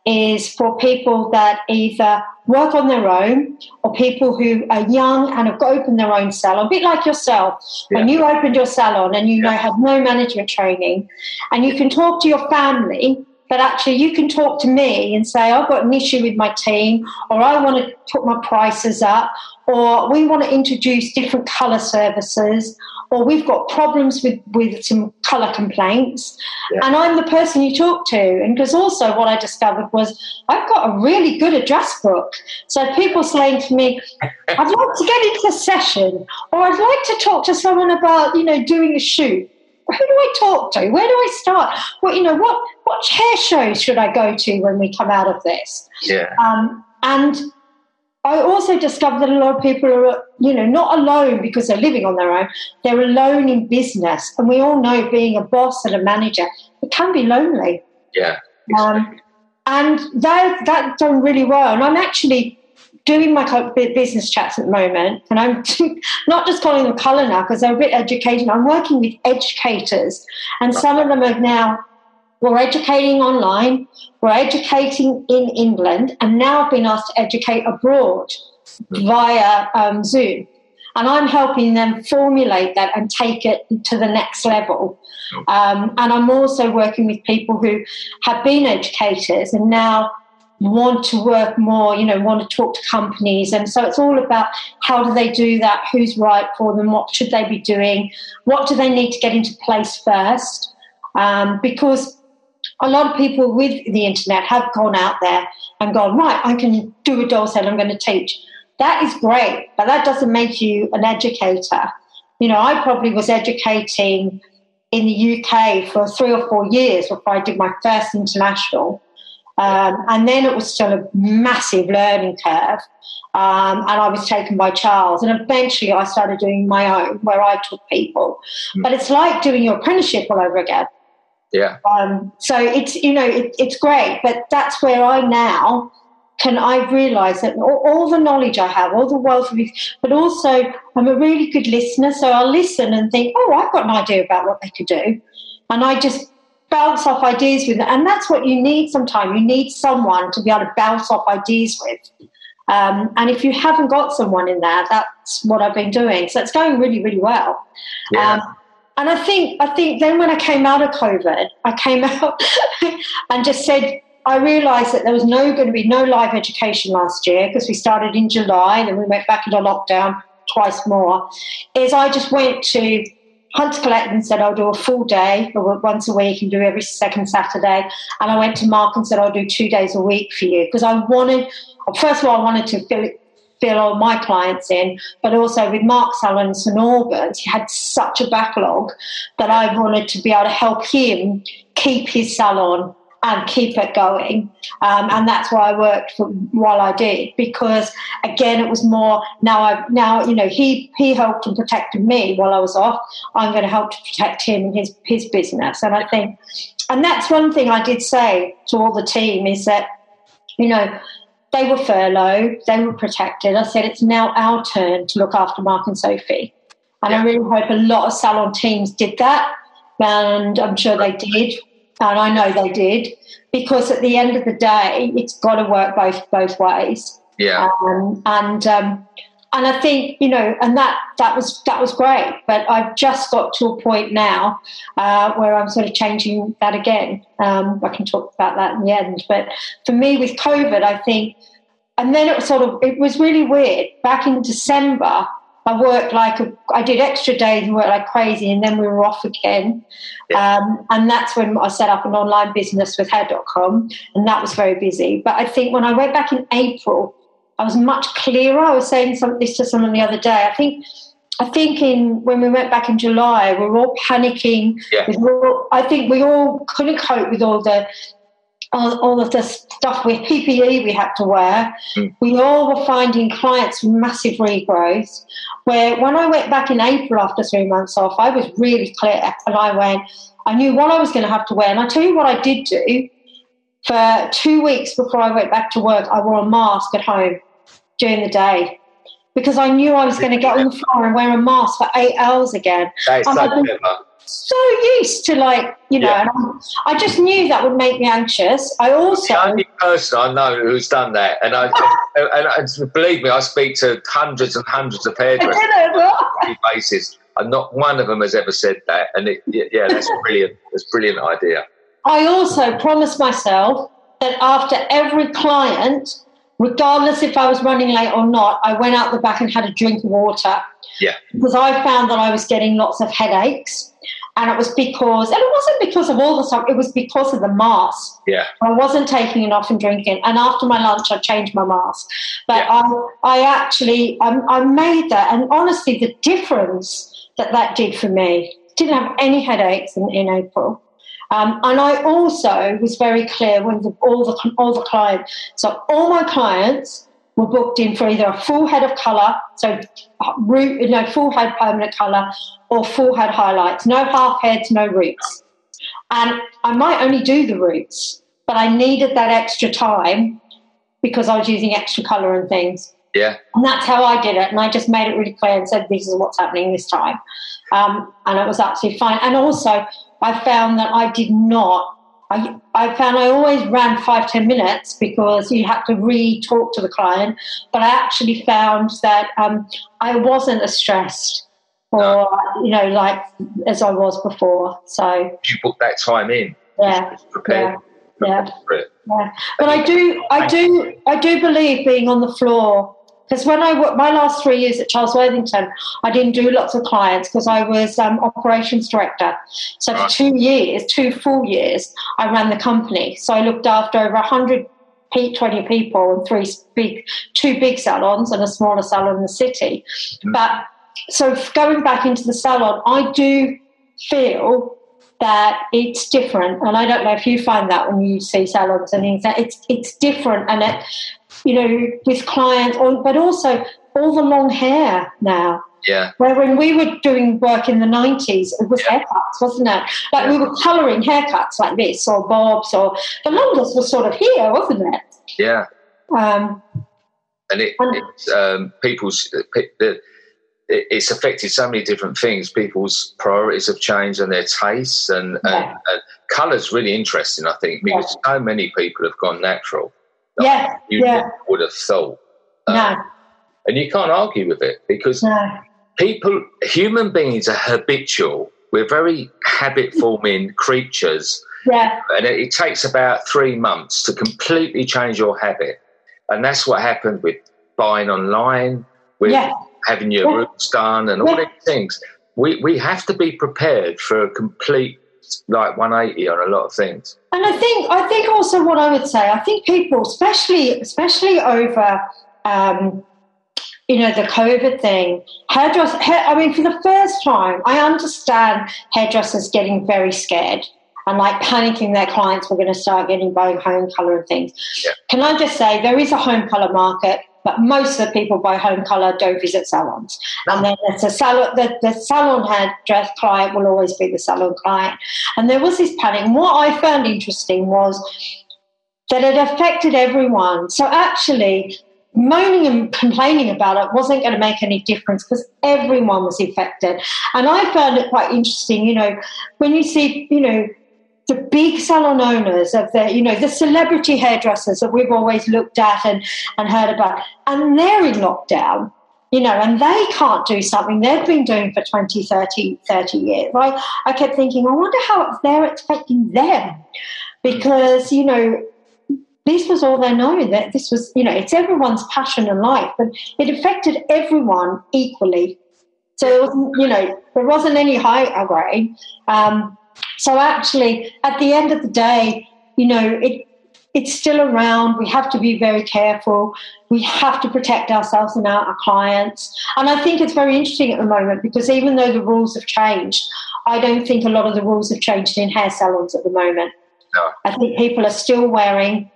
is for people that either work on their own or people who are young and have opened their own salon, a bit like yourself. Yeah. When you opened your salon and you yeah. know have no management training, and you can talk to your family but actually you can talk to me and say i've got an issue with my team or i want to put my prices up or we want to introduce different colour services or we've got problems with, with some colour complaints, yeah. and I'm the person you talk to. And because also what I discovered was I've got a really good address book. So people saying to me, I'd like to get into a session, or I'd like to talk to someone about, you know, doing a shoot. Who do I talk to? Where do I start? Well, you know, what what chair shows should I go to when we come out of this? Yeah. Um, and I also discovered that a lot of people are, you know, not alone because they're living on their own. They're alone in business, and we all know being a boss and a manager it can be lonely. Yeah. Um, and that that's done really well. And I'm actually doing my business chats at the moment, and I'm not just calling them colour now because they're a bit educational. I'm working with educators, and some of them are now we're educating online, we're educating in England, and now I've been asked to educate abroad via um, Zoom. And I'm helping them formulate that and take it to the next level. Um, and I'm also working with people who have been educators and now want to work more, you know, want to talk to companies. And so it's all about how do they do that, who's right for them, what should they be doing, what do they need to get into place first. Um, because a lot of people with the internet have gone out there and gone, right, I can do a doll set, I'm going to teach. That is great, but that doesn't make you an educator. You know, I probably was educating in the UK for three or four years before I did my first international. Um, and then it was still a massive learning curve. Um, and I was taken by Charles. And eventually I started doing my own, where I took people. Mm. But it's like doing your apprenticeship all over again. Yeah. Um, so it's you know it, it's great, but that's where I now can I realise that all, all, the knowledge I have, all the wealth of, but also I'm a really good listener. So I'll listen and think, oh, I've got an idea about what they could do, and I just bounce off ideas with. And that's what you need. Sometimes you need someone to be able to bounce off ideas with. Um, and if you haven't got someone in there, that's what I've been doing. So it's going really, really well. Yeah. Um, and I think I think then when I came out of COVID, I came out and just said I realised that there was no going to be no live education last year because we started in July and then we went back into lockdown twice more. Is I just went to Hunter Collective and said I'll do a full day once a week and do every second Saturday. And I went to Mark and said I'll do two days a week for you because I wanted. First of all, I wanted to fill fill all my clients in, but also with Mark Salon and Albans, he had such a backlog that I wanted to be able to help him keep his salon and keep it going. Um, and that's why I worked for, while I did, because again, it was more now I now you know he he helped and protected me while I was off. I'm going to help to protect him and his his business. And I think, and that's one thing I did say to all the team is that you know they were furloughed, they were protected. I said, it's now our turn to look after Mark and Sophie. And yeah. I really hope a lot of salon teams did that. And I'm sure they did. And I know they did. Because at the end of the day, it's got to work both both ways. Yeah. Um, and um, and I think you know, and that that was that was great. But I've just got to a point now uh, where I'm sort of changing that again. Um, I can talk about that in the end. But for me, with COVID, I think, and then it was sort of it was really weird. Back in December, I worked like a, I did extra days and worked like crazy, and then we were off again. Yeah. Um, and that's when I set up an online business with hair.com, and that was very busy. But I think when I went back in April I was much clearer. I was saying some, this to someone the other day. I think I think in when we went back in July, we were all panicking. Yeah. We all, I think we all couldn't cope with all the all, all, of the stuff with PPE we had to wear. Mm. We all were finding clients massive regrowth. Where when I went back in April after three months off, I was really clear and I went. I knew what I was going to have to wear, and I tell you what I did do for two weeks before I went back to work, I wore a mask at home during the day because I knew I was going to get on the floor and wear a mask for eight hours again. That is so so used to like you know yeah. I, I, just knew that would make me anxious i also the only person i know who's done that and i and, and, believe me i speak to hundreds and hundreds of hairdressers on a basis and not one of them has ever said that and it, yeah that's brilliant that's a brilliant idea I also promised myself that after every client, regardless if I was running late or not, I went out the back and had a drink of water. Yeah. Because I found that I was getting lots of headaches. And it was because, and it wasn't because of all the stuff, it was because of the mask. Yeah. I wasn't taking it off and drinking. And after my lunch, I changed my mask. But Yeah. I, I actually, I, I made that. And honestly, the difference that that did for me, didn't have any headaches in, in April. Um, and I also was very clear when the, all the all the clients. So all my clients were booked in for either a full head of colour, so root, you know, full head permanent colour, or full head highlights. No half heads, no roots. And I might only do the roots, but I needed that extra time because I was using extra colour and things. Yeah. And that's how I did it. And I just made it really clear and said, this is what's happening this time. Um, and it was absolutely fine. And also, I found that I did not. I, I found I always ran five, ten minutes because you had to re talk to the client. But I actually found that um, I wasn't as stressed or, you know, like as I was before. So, You put that time in. yeah, Prepared yeah, yeah. Yeah, but I do, I do, I do believe being on the floor because when I my last three years at Charles Worthington, I didn't do lots of clients because I was um, operations director. So for two years, two full years, I ran the company. So I looked after over hundred. 20 people and three big, two big salons and a smaller salon in the city. Mm. But so going back into the salon, I do feel that it's different, and I don't know if you find that when you see salons and things. That it's it's different, and it, you know, with clients, or, but also all the long hair now. Yeah. Where when we were doing work in the nineties, it was Yeah. haircuts, wasn't it? Like we were colouring haircuts like this, or bobs, or the longest was sort of here, wasn't it? Yeah. Um, and it, And- it's um, people's pe- it- it's affected so many different things. People's priorities have changed and their tastes and, Yeah. and, and colour's really interesting. I think because so many people have gone natural. Yeah, you yeah. never would have thought, Um, no, and you can't argue with it because no, people, human beings are habitual. We're very habit forming creatures yeah, and it, it takes about three months to completely change your habit. And that's what happened with buying online, with yeah. having your Yeah. roots done, and all Yeah. these things. We we have to be prepared for a complete like 180 on a lot of things. And I think I think also what I would say, I think people, especially especially over um, you know the COVID thing, hairdress. Hair, I mean, for the first time, I understand hairdressers getting very scared and like panicking their clients were going to start getting buying home color and things. Yeah. Can I just say there is a home color market, but most of the people buy home color don't visit salons. And then there's a salon. The, the salon hairdress client will always be the salon client. And there was this panic. And what I found interesting was that it affected everyone. So actually, moaning and complaining about it wasn't going to make any difference because everyone was affected. And I found it quite interesting, you know, when you see, you know, the big salon owners of the, you know, the celebrity hairdressers that we've always looked at and, and heard about, and they're in lockdown, you know, and they can't do something they've been doing for 20, 30, 30 years. Right? I kept thinking, I wonder how they're affecting them because, you know, this was all they know that this was you know it's everyone's passion in life but it affected everyone equally so you know there wasn't any high grade um, so actually at the end of the day you know it it's still around. We have to be very careful. We have to protect ourselves and our, our clients. And i think it's very interesting at the moment because even though the rules have changed i don't think a lot of the rules have changed in hair salons at the moment. No. i think people are still wearing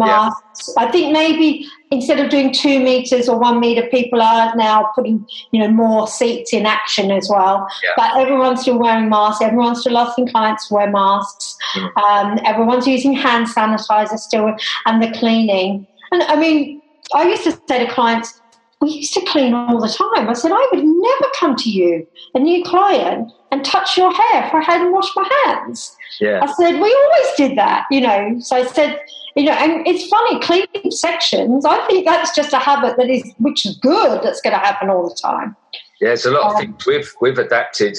masks. I think maybe instead of doing two meters or one meter, people are now putting you know more seats in action as well. Yeah. But everyone's still wearing masks. Everyone's still asking clients to wear masks. Mm. Um, everyone's using hand sanitizer still, and the cleaning. And I mean, I used to say to clients, we used to clean all the time. I said, I would never come to you, a new client, and touch your hair if I hadn't washed my hands. Yeah. I said, we always did that, you know. So I said, you know, and it's funny, cleaning sections, I think that's just a habit that is, which is good, that's going to happen all the time. Yeah, there's a lot of Um, things we've we've adapted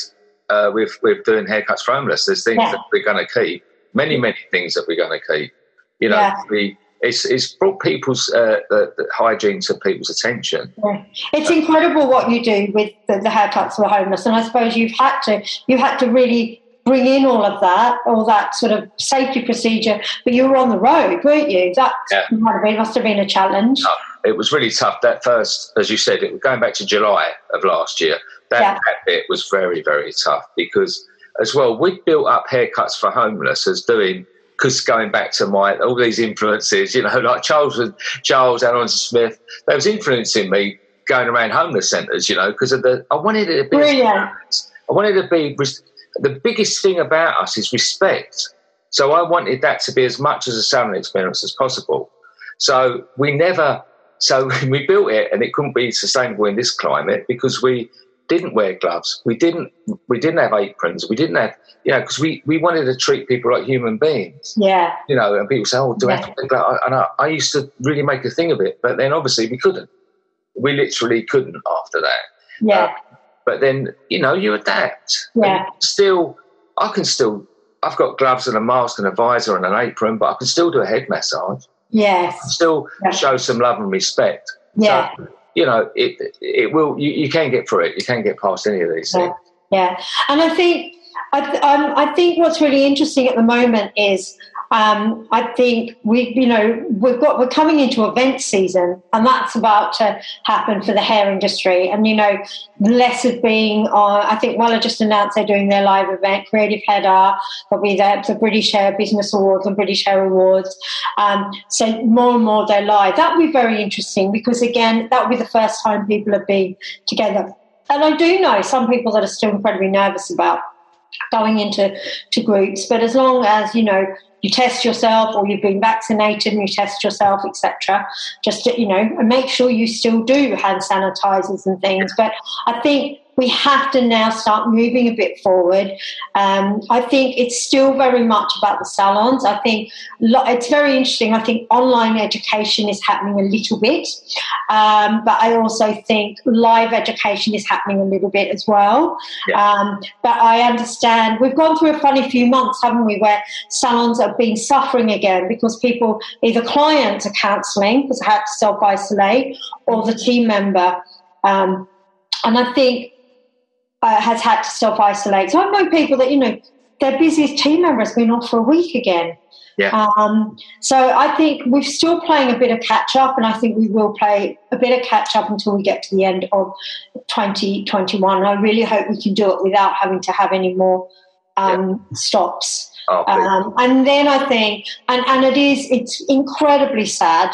uh, with with doing haircuts for homeless. There's things Yeah. that we're going to keep. Many many things that we're going to keep. You know, Yeah. we it's it's brought people's uh, the, the hygiene to people's attention. Yeah. It's incredible what you do with the, the haircuts for homeless, and I suppose you've had to you had to really bring in all of that, all that sort of safety procedure. But you were on the road, weren't you? That Yeah. might have been, must have been a challenge. tough. It was really tough. That first, as you said, it was going back to July of last year. That, Yeah. that bit was very, very tough because, as well, we built up haircuts for homeless as doing. Because going back to my all these influences, you know, like Charles and Charles Allen Smith, they was influencing me going around homeless centres, you know, because of the I wanted it to be Brilliant. I wanted to be the biggest thing about us is respect. So I wanted that to be as much as a salon experience as possible. So we never, so we built it, and it couldn't be sustainable in this climate because we didn't wear gloves, we didn't, we didn't have aprons, we didn't have, you know, because we we wanted to treat people like human beings, Yeah, you know. And people say, "Oh, do I have to wear gloves?" And I, I used to really make a thing of it, but then obviously we couldn't. We literally couldn't after that yeah, um, but then you know you adapt. Yeah. And still, I can still. I've got gloves and a mask and a visor and an apron, but I can still do a head massage. yes, Still Yeah. show some love and respect. yeah. So, you know, it it will. You, you can get through it. You can get past any of these Yeah. things. Yeah, and I think I, th- um, I think what's really interesting at the moment is um, I think we you know we've got we're coming into event season and that's about to happen for the hair industry. And you know less of being on I think Wella just announced they're doing their live event Creative Header there'll be the, the British Hair Business Awards and British Hair Awards. Um, so more and more they're live. That will be very interesting because again that will be the first time people have been together. And I do know some people that are still incredibly nervous about going into to groups, but as long as you know you test yourself or you've been vaccinated and you test yourself, etc., just to, you know, and make sure you still do hand sanitizers and things. But I think we have to now start moving a bit forward. Um, I think it's still very much about the salons. I think lo- it's very interesting. I think online education is happening a little bit, um, but I also think live education is happening a little bit as well. Um, but I understand we've gone through a funny few months, haven't we, where salons have been suffering again because people, either clients are cancelling because they had to self isolate, or the team member. Um, and I think uh, has had to self isolate. So I know people that, you know, their busiest team member has been off for a week again. Yeah. Um, so I think we're still playing a bit of catch up, and I think we will play a bit of catch up until we get to the end of 2021. And I really hope we can do it without having to have any more um, stops. Oh. Um, and then I think, and, and it is, it's incredibly sad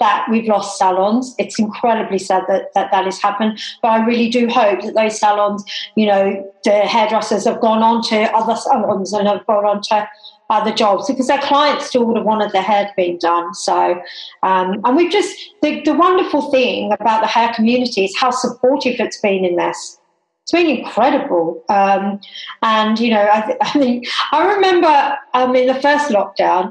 that we've lost salons. It's incredibly sad that, that that has happened. But I really do hope that those salons, you know, the hairdressers have gone on to other salons and have gone on to other jobs because their clients still would have wanted their hair being done. So, um, and we've just, the, the wonderful thing about the hair community is how supportive it's been in this. It's been incredible. Um, and, you know, I, th- I I remember um, in the first lockdown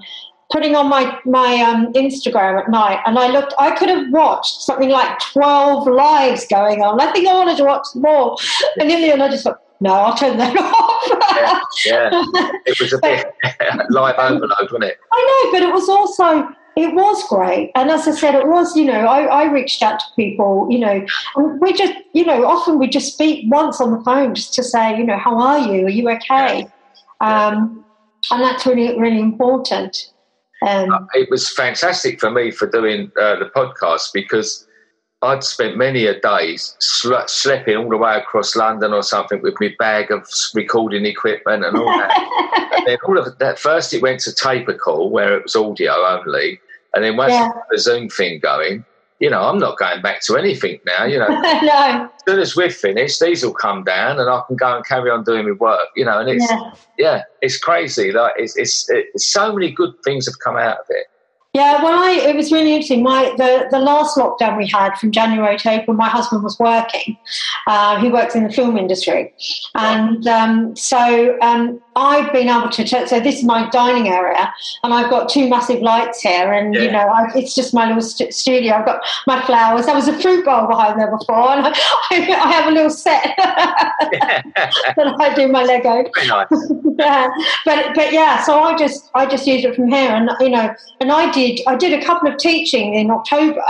putting on my, my um, Instagram at night and I looked, I could have watched something like 12 lives going on. I think I wanted to watch more. And in the end, I just thought, no, I'll turn that off. yeah, yeah. It was a bit live overload, wasn't it? I know, but it was also it was great. And as I said, it was, you know, I, I reached out to people, you know, and we just, you know, often we just speak once on the phone just to say, you know, how are you? Are you okay? Um, and that's really, really important. Um, it was fantastic for me for doing uh, the podcast because I'd spent many a days sl- schlepping all the way across London or something with my bag of recording equipment and all that. and then all of that first it went to TapeACall where it was audio only, and then once Yeah. the Zoom thing going, you know, I'm not going back to anything now. You know, as soon as we're finished, these will come down and I can go and carry on doing my work. You know, and it's yeah. yeah, it's crazy. Like it's, it's, it's so many good things have come out of it. Yeah, well, I it was really interesting. My the, the last lockdown we had from January to April, my husband was working. Uh, he works in the film industry, and um, so um, I've been able to. So this is my dining area, and I've got two massive lights here, and you know, I, it's just my little st- studio. I've got my flowers. There was a fruit bowl behind there before, and I, I have a little set that I do my Lego nice. yeah, but but yeah, so I just I just use it from here, and you know, an idea did I did a couple of teaching in October,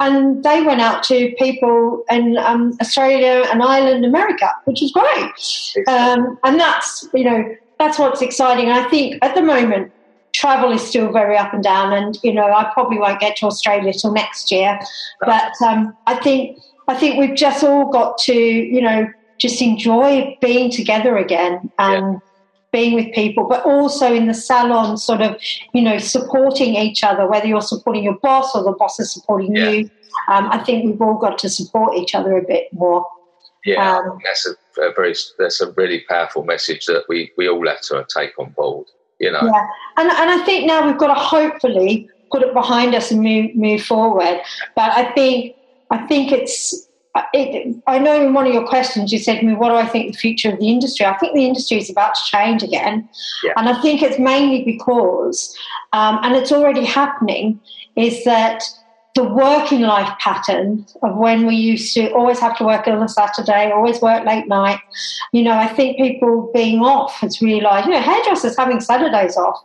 and they went out to people in um, Australia and Ireland, America, which was great. Um, and that's you know that's what's exciting. I think at the moment travel is still very up and down, and you know I probably won't get to Australia till next year. But um, I think I think we've just all got to you know just enjoy being together again and. Yeah. Being with people, but also in the salon, sort of, you know, supporting each other, whether you're supporting your boss or the boss is supporting yeah. you. Um, I think we've all got to support each other a bit more. Yeah, um, that's a, a, very that's a really powerful message that we, we all have to take on board you know. Yeah, and and I think now we've got to hopefully put it behind us and move move forward. But I think I think it's. It, I know in one of your questions you said to me, "What do I think the future of the industry?" I think the industry is about to change again, yeah. and I think it's mainly because, um, and it's already happening, is that the working life pattern of when we used to always have to work on a Saturday, always work late night. You know, I think people being off has realised, you know, hairdressers having Saturdays off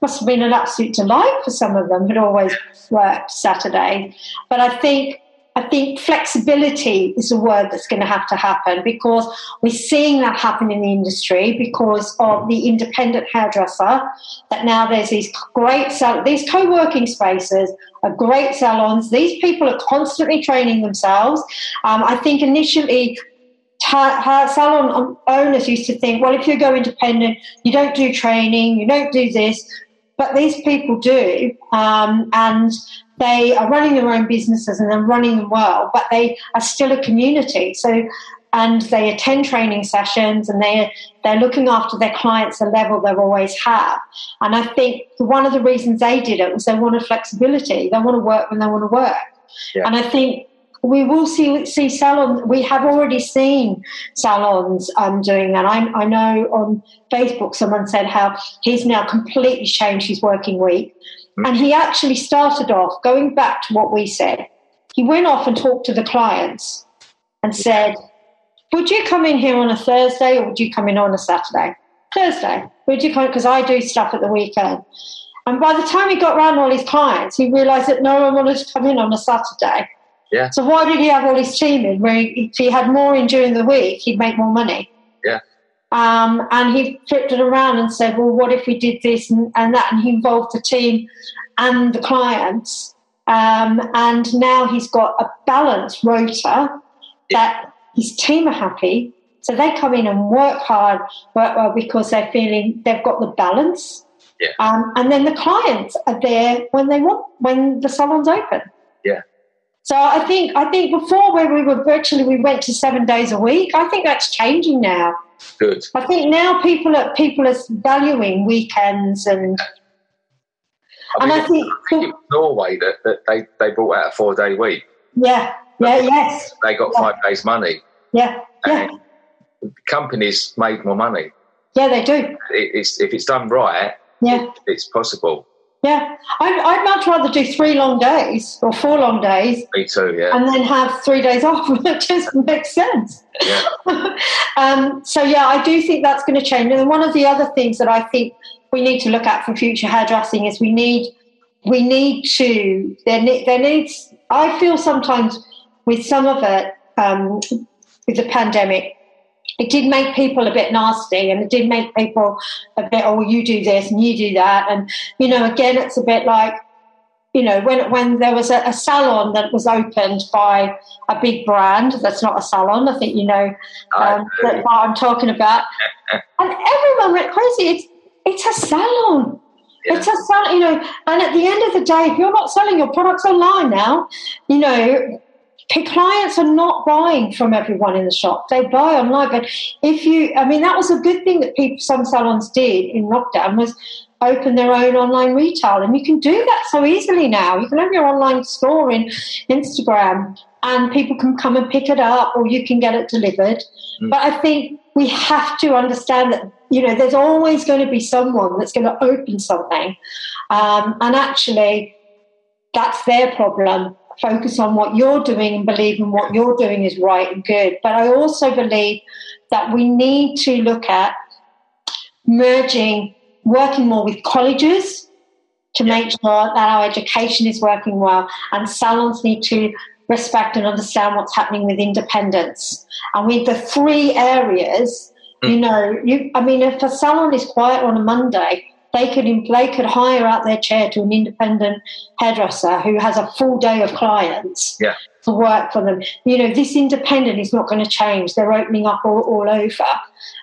must have been an absolute delight for some of them who'd always worked Saturday. But I think I think flexibility is a word that's going to have to happen because we're seeing that happen in the industry because of the independent hairdresser. That now there's these great sal- these co-working spaces are great salons. These people are constantly training themselves. Um, I think initially salon owners used to think, well, if you go independent, you don't do training, you don't do this, but these people do, um, and they are running their own businesses and they're running them well, but they are still a community. So, and they attend training sessions and they they're looking after their clients a level they've always have. And I think one of the reasons they did it was they wanted flexibility. They want to work when they want to work. Yeah. And I think we will see see salons. We have already seen salons um, doing that. I, I know on Facebook someone said how he's now completely changed his working week. And he actually started off going back to what we said. He went off and talked to the clients and said, Would you come in here on a Thursday or would you come in on a Saturday? Thursday. Would you come? Because I do stuff at the weekend. And by the time he got around all his clients, he realised that no one wanted to come in on a Saturday. Yeah. So why did he have all his team in? Where he, if he had more in during the week, he'd make more money. Um, and he flipped it around and said, well, what if we did this and, and that? And he involved the team and the clients. Um, and now he's got a balanced rota that his team are happy. So they come in and work hard work well because they're feeling they've got the balance. Yeah. Um, and then the clients are there when they want, when the salon's open. Yeah. So I think I think before where we were virtually we went to seven days a week. I think that's changing now. Good. I think now people are people are valuing weekends and. I mean, and I think, I think Norway that, that they, they brought out a four day week. Yeah, yeah, yes. They got yeah. five days money. Yeah, yeah. Companies made more money. Yeah, they do. It, it's if it's done right. Yeah, it, it's possible. Yeah, I'd, I'd, much rather do three long days or four long days. Me too, yeah. And then have three days off. It just makes sense. Yeah. um, so, yeah, I do think that's going to change. And one of the other things that I think we need to look at for future hairdressing is we need we need to there, there needs I feel sometimes with some of it um, with the pandemic it did make people a bit nasty and it did make people a bit, oh, you do this and you do that. And, you know, again, it's a bit like, you know, when, when there was a, a salon that was opened by a big brand, that's not a salon, I think you know um, what I'm talking about. and everyone went crazy. It's, it's a salon. Yeah. It's a salon, you know, and at the end of the day, if you're not selling your products online now, you know, clients are not buying from everyone in the shop. They buy online. But if you, I mean, that was a good thing that people, some salons did in lockdown was open their own online retail. And you can do that so easily now. You can have your online store in Instagram and people can come and pick it up or you can get it delivered. Mm. But I think we have to understand that, you know, there's always going to be someone that's going to open something. Um, and actually, that's their problem focus on what you're doing and believe in what you're doing is right and good. But I also believe that we need to look at merging, working more with colleges to make sure that our education is working well, and salons need to respect and understand what's happening with independence. And with the three areas, mm. you know, you I mean, if a salon is quiet on a Monday, they could they could hire out their chair to an independent hairdresser who has a full day of clients yeah. to work for them. You know, this independent is not going to change. They're opening up all, all over.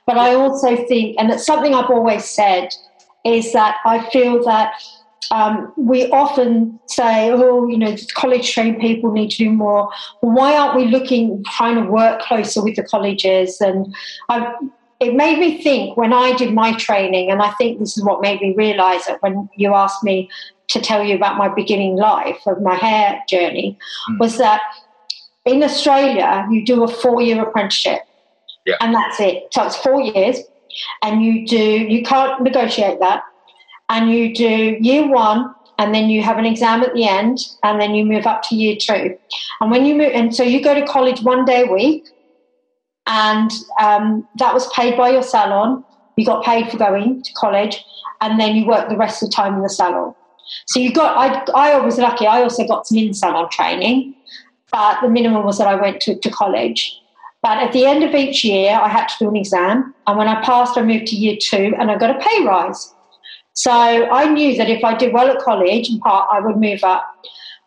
But I also think, and it's something I've always said, is that I feel that um, we often say, oh, you know, college trained people need to do more. Why aren't we looking, trying to work closer with the colleges? And I, it made me think when I did my training, and I think this is what made me realize it when you asked me to tell you about my beginning life of my hair journey, mm. was that in Australia, you do a four year apprenticeship. Yeah. And that's it. So it's four years, and you do, you can't negotiate that and you do year one and then you have an exam at the end and then you move up to year two and when you move and so you go to college one day a week and um, that was paid by your salon. You got paid for going to college and then you worked the rest of the time in the salon. So you got i, I was lucky. I also got some in salon training but the minimum was that i went to, to college. But at the end of each year i had to do an exam and when i passed i moved to year two and i got a pay rise. So I knew that if I did well at college, in part, I would move up.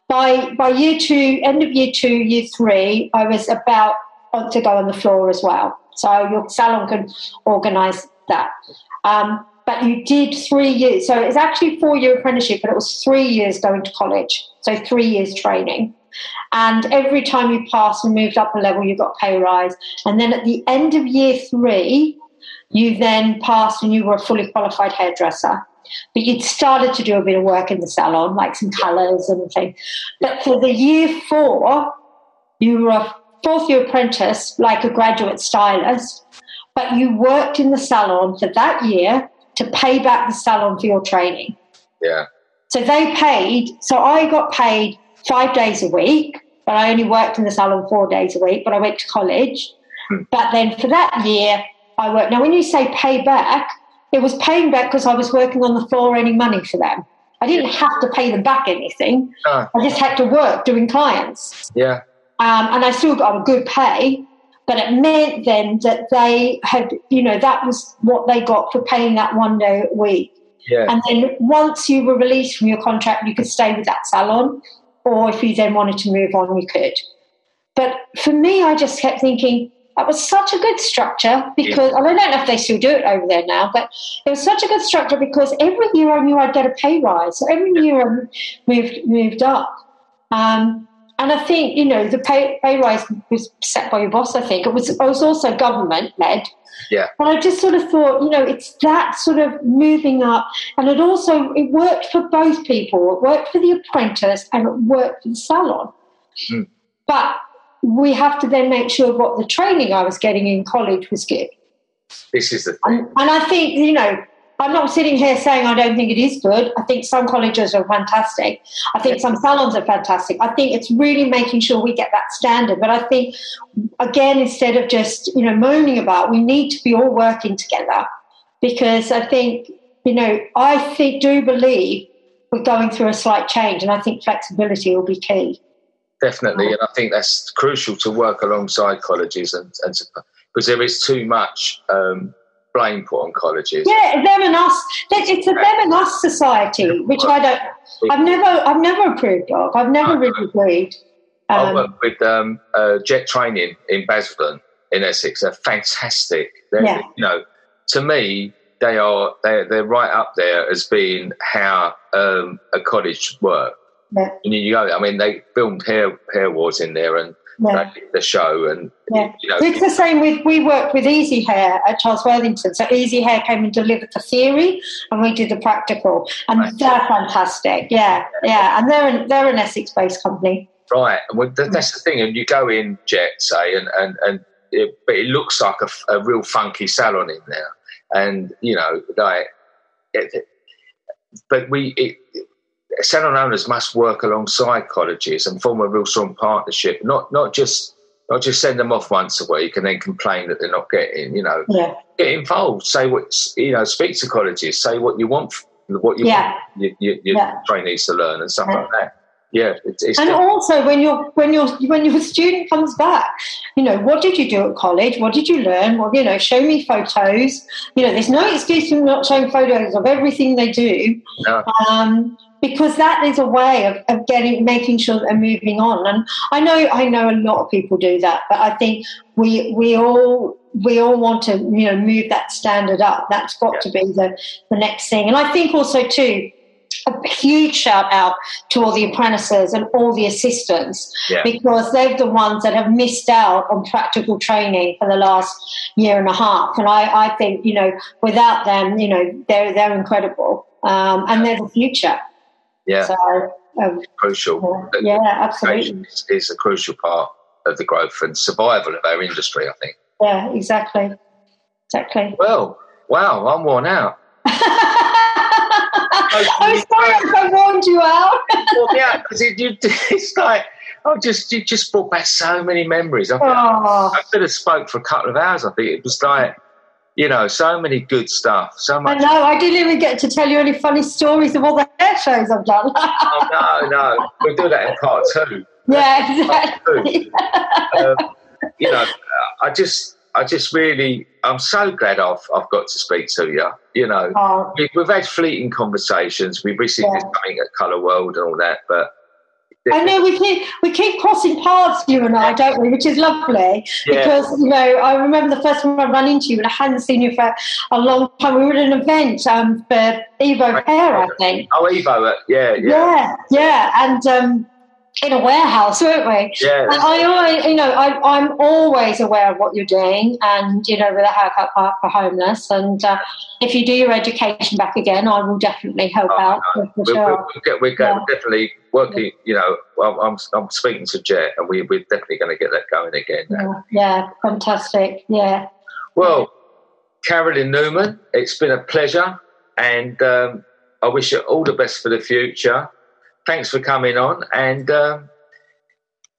By by year two, end of year two, year three, I was about to go on the floor as well. So your salon can organise that. Um, but you did three years. So it's actually four year apprenticeship, but it was three years going to college. So three years training. And every time you passed and moved up a level, you got pay rise. And then at the end of year three, you then passed and you were a fully qualified hairdresser. But you'd started to do a bit of work in the salon, like some colours and things. But for the year four, you were a fourth year apprentice, like a graduate stylist, but you worked in the salon for that year to pay back the salon for your training. Yeah. So they paid, so I got paid five days a week, but I only worked in the salon four days a week, but I went to college. Hmm. But then for that year, I worked. Now, when you say pay back, it was paying back because I was working on the floor earning money for them. I didn't have to pay them back anything. I just had to work doing clients. Yeah. Um, and I still got a good pay, but it meant then that they had, you know, that was what they got for paying that one day a week. Yeah. And then once you were released from your contract, you could stay with that salon, or if you then wanted to move on, you could. But for me, I just kept thinking, that was such a good structure because yeah. I don't know if they still do it over there now, but it was such a good structure because every year I knew I'd get a pay rise. So every year I moved moved up. Um, and I think, you know, the pay, pay rise was set by your boss, I think. It was, it was also government led. Yeah. But I just sort of thought, you know, it's that sort of moving up. And it also, it worked for both people. It worked for the apprentice and it worked for the salon. Mm. But we have to then make sure what the training I was getting in college was good. This is the thing. And, and I think, you know, I'm not sitting here saying I don't think it is good. I think some colleges are fantastic. I think some salons are fantastic. I think it's really making sure we get that standard. But I think, again, instead of just, you know, moaning about, we need to be all working together because I think, you know, I think, do believe we're going through a slight change and I think flexibility will be key definitely. And I think that's crucial to work alongside colleges and, and because there is too much um, blame put on colleges. Yeah, them and us. It's a them and us society, which I don't. I've never, I've never approved of. I've never really agreed. Um, I work with um, uh, Jet Training in Basildon in Essex. They're fantastic. They're, yeah. You know, to me, they are they're, they're right up there as being how um, a college works. Yeah. And you go, I mean, they filmed Hair Hair Wars in there and yeah. the show, and yeah. you know, it's the same with we worked with Easy Hair at Charles Worthington. So Easy Hair came and delivered the theory, and we did the practical, and right. they're fantastic. Yeah, yeah, and they're an, they're an Essex based company. Right, well, that's the thing, and you go in Jet, say, and and and it, but it looks like a, a real funky salon in there, and you know, like, it, but we. It, salon owners must work alongside colleges and form a real strong partnership. Not not just not just send them off once a week and then complain that they're not getting. You know, yeah. get involved. Say what you know. Speak to colleges. Say what you want what you Yeah. you, you, your Yeah. trainees to learn and stuff like that. Yeah, it's, it's And also, when your when your when your student comes back, you know, what did you do at college? What did you learn? Well, you know, show me photos. You know, there's no excuse for not showing photos of everything they do, No. um, because that is a way of, of getting making sure that they're moving on. And I know I know a lot of people do that, but I think we we all we all want to you know move that standard up. That's got Yeah. to be the the next thing. And I think also too a huge shout out to all the apprentices and all the assistants Yeah. because they're the ones that have missed out on practical training for the last year and a half. And I, I think, you know, without them, you know, they're, they're incredible um, and they're the future. Yeah, So, um, crucial. yeah, absolutely. Is, is a crucial part of the growth and survival of our industry. I think. Yeah, exactly. Exactly. Well, wow, I'm worn out. I'm sorry if I warned you out. well, yeah, because it, you, it's like I just you just brought back so many memories. I, Oh. I could have spoke for a couple of hours. I think it was like you know so many good stuff, so much. I know, I didn't even get to tell you any funny stories of all the hair shows I've done. Oh no, no, we'll do that in part two. yeah, exactly. two. um, you know, I just, I just really, I'm so glad I've, I've got to speak to you. You know, Oh, we, we've had fleeting conversations. We've recently Yeah. did something at Colour World and all that, but I know we keep we keep crossing paths, you and I, don't we? Which is lovely Yeah. because you know I remember the first time I ran into you, and I hadn't seen you for a long time. We were at an event um, for Evo Hair, I think. Oh, Evo, uh, yeah, yeah, Yeah, yeah, and um, in a warehouse, weren't we? yeah. And I always, you know, I, I'm always aware of what you're doing, and you know, with a haircut park for homeless. And uh, if you do your education back again, I will definitely help Oh, out no. for We're, sure. we're, we're, get- we're Yeah. definitely working. You know, well, I'm I'm speaking to Jet, and we, we're definitely going to get that going again. Yeah, yeah, fantastic. Yeah. Well, Carolyn Newman, it's been a pleasure, and um, I wish you all the best for the future. Thanks for coming on, and um,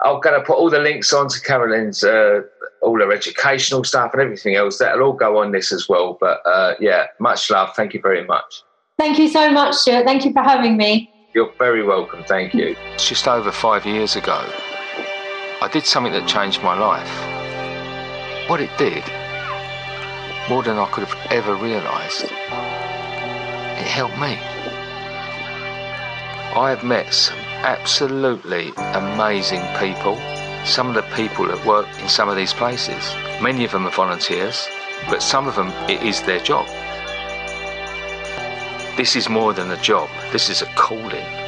I'm going to put all the links on to Carolyn's, uh, all her educational stuff and everything else. That'll all go on this as well. But uh, yeah, much love. Thank you very much. Thank you so much, Stuart. Thank you for having me. You're very welcome. Thank you. It's just over five years ago. I did something that changed my life. What it did, more than I could have ever realised, it helped me. I have met some absolutely amazing people. Some of the people that work in some of these places, many of them are volunteers, but some of them it is their job. This is more than a job, this is a calling.